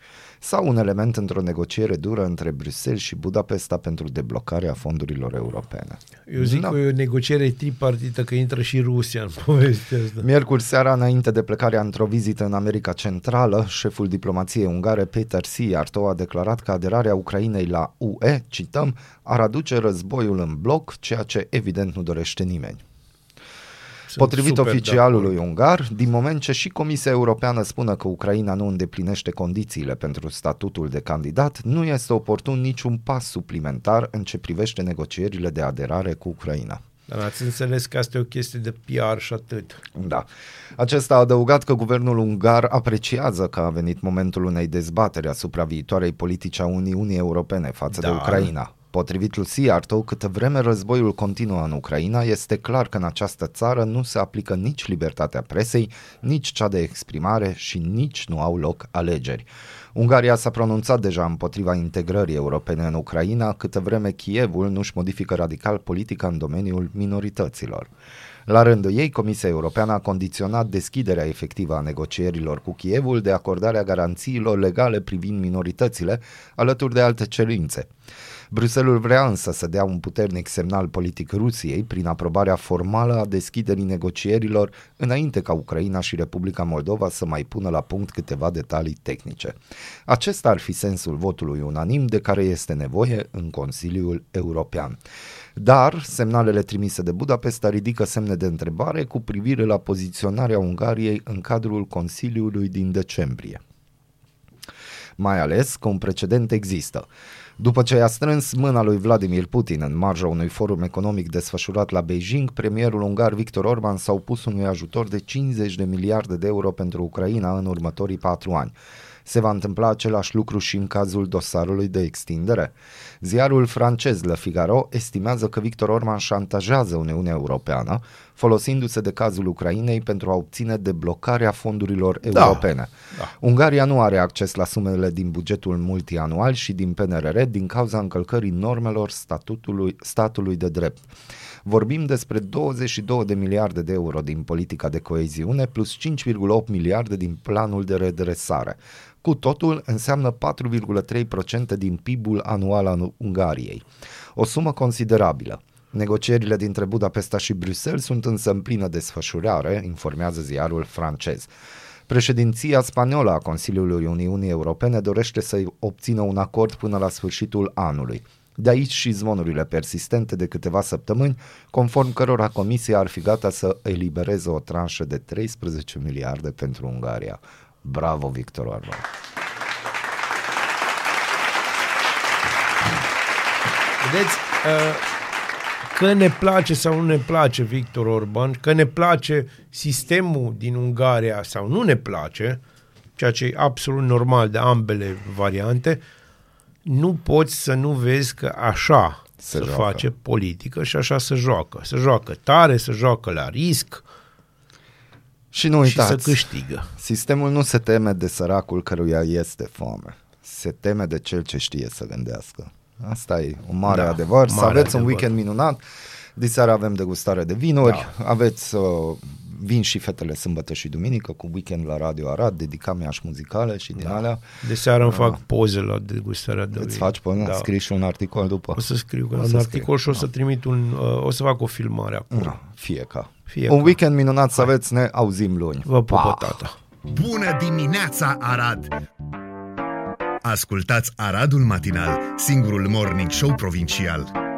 sau un element într-o negociere dură între Bruxelles și Budapesta pentru deblocarea fondurilor europene. Eu zic Da. că e o negociere tripartită, că intră și Rusia în povestea asta. Miercuri seara, înainte de plecarea într-o vizită în America Centrală, șeful diplomației ungare Peter Siarto a declarat că aderarea Ucrainei la UE, cităm, ar aduce războiul în bloc, ceea ce evident nu dorește nimeni. Sunt Potrivit super oficialului ungar, din moment ce și Comisia Europeană spune că Ucraina nu îndeplinește condițiile pentru statutul de candidat, nu este oportun niciun pas suplimentar în ce privește negocierile de aderare cu Ucraina. Dar ați înțeles că asta e o chestie de PR și atât. Da. Acesta a adăugat că guvernul ungar apreciază că a venit momentul unei dezbateri asupra viitoarei politici a Uniunii Europene față de Dar- Ucraina. Potrivit lui Siarto, câtă vreme războiul continuă în Ucraina, este clar că în această țară nu se aplică nici libertatea presei, nici cea de exprimare și nici nu au loc alegeri. Ungaria s-a pronunțat deja împotriva integrării europene în Ucraina, câtă vreme Kievul nu-și modifică radical politica în domeniul minorităților. La rândul ei, Comisia Europeană a condiționat deschiderea efectivă a negocierilor cu Kievul de acordarea garanțiilor legale privind minoritățile, alături de alte cerințe. Bruselul vrea însă să dea un puternic semnal politic Rusiei prin aprobarea formală a deschiderii negocierilor înainte ca Ucraina și Republica Moldova să mai pună la punct câteva detalii tehnice. Acesta ar fi sensul votului unanim de care este nevoie în Consiliul European. Dar semnalele trimise de Budapesta ridică semne de întrebare cu privire la poziționarea Ungariei în cadrul Consiliului din decembrie mai ales că un precedent există. După ce a strâns mâna lui Vladimir Putin în marja unui forum economic desfășurat la Beijing, premierul ungar Viktor Orban s-a opus unui ajutor de 50 de miliarde de euro pentru Ucraina în următorii patru ani. Se va întâmpla același lucru și în cazul dosarului de extindere. Ziarul francez Le Figaro estimează că Victor Orban șantajează Uniunea Europeană, folosindu-se de cazul Ucrainei pentru a obține deblocarea fondurilor Da. europene. Da. Ungaria nu are acces la sumele din bugetul multianual și din PNRR din cauza încălcării normelor statutului, statului de drept. Vorbim despre 22 de miliarde de euro din politica de coeziune plus 5,8 miliarde din planul de redresare. Cu totul înseamnă 4,3% din PIB-ul anual al Ungariei. O sumă considerabilă. Negocierile dintre Budapesta și Bruxelles sunt însă în plină desfășurare, informează ziarul francez. Președinția spaniolă a Consiliului Uniunii Europene dorește să obțină un acord până la sfârșitul anului. De aici și zvonurile persistente de câteva săptămâni, conform cărora Comisia ar fi gata să elibereze o tranșă de 13 miliarde pentru Ungaria. Bravo, Victor Orban! Vedeți, uh, că ne place sau nu ne place Victor Orban, că ne place sistemul din Ungaria sau nu ne place, ceea ce e absolut normal de ambele variante, nu poți să nu vezi că așa se, se joacă. face politică și așa se joacă. Se joacă tare, se joacă la risc Și nu și uitați, să câștigă. sistemul nu se teme de săracul căruia este foame. Se teme de cel ce știe să gândească. Asta e un mare Da, adevăr. Să mare aveți un adevăr. weekend minunat. Diseară avem degustare de vinuri, da. aveți uh, vin și fetele sâmbătă și duminică cu weekend la Radio Arad, dedicam iași muzicale și din da. alea. De seară îmi fac poze la degustarea de Îți vin. faci până, da. scrii și un articol după. O să scriu O un să articol scrii, și o să trimit un... Uh, o să fac o filmare acum. Da, fie ca. Fie un ca. weekend minunat să aveți, ne auzim luni. Vă pupă Pa! tata. Bună dimineața, Arad! Ascultați Aradul Matinal, singurul morning show provincial.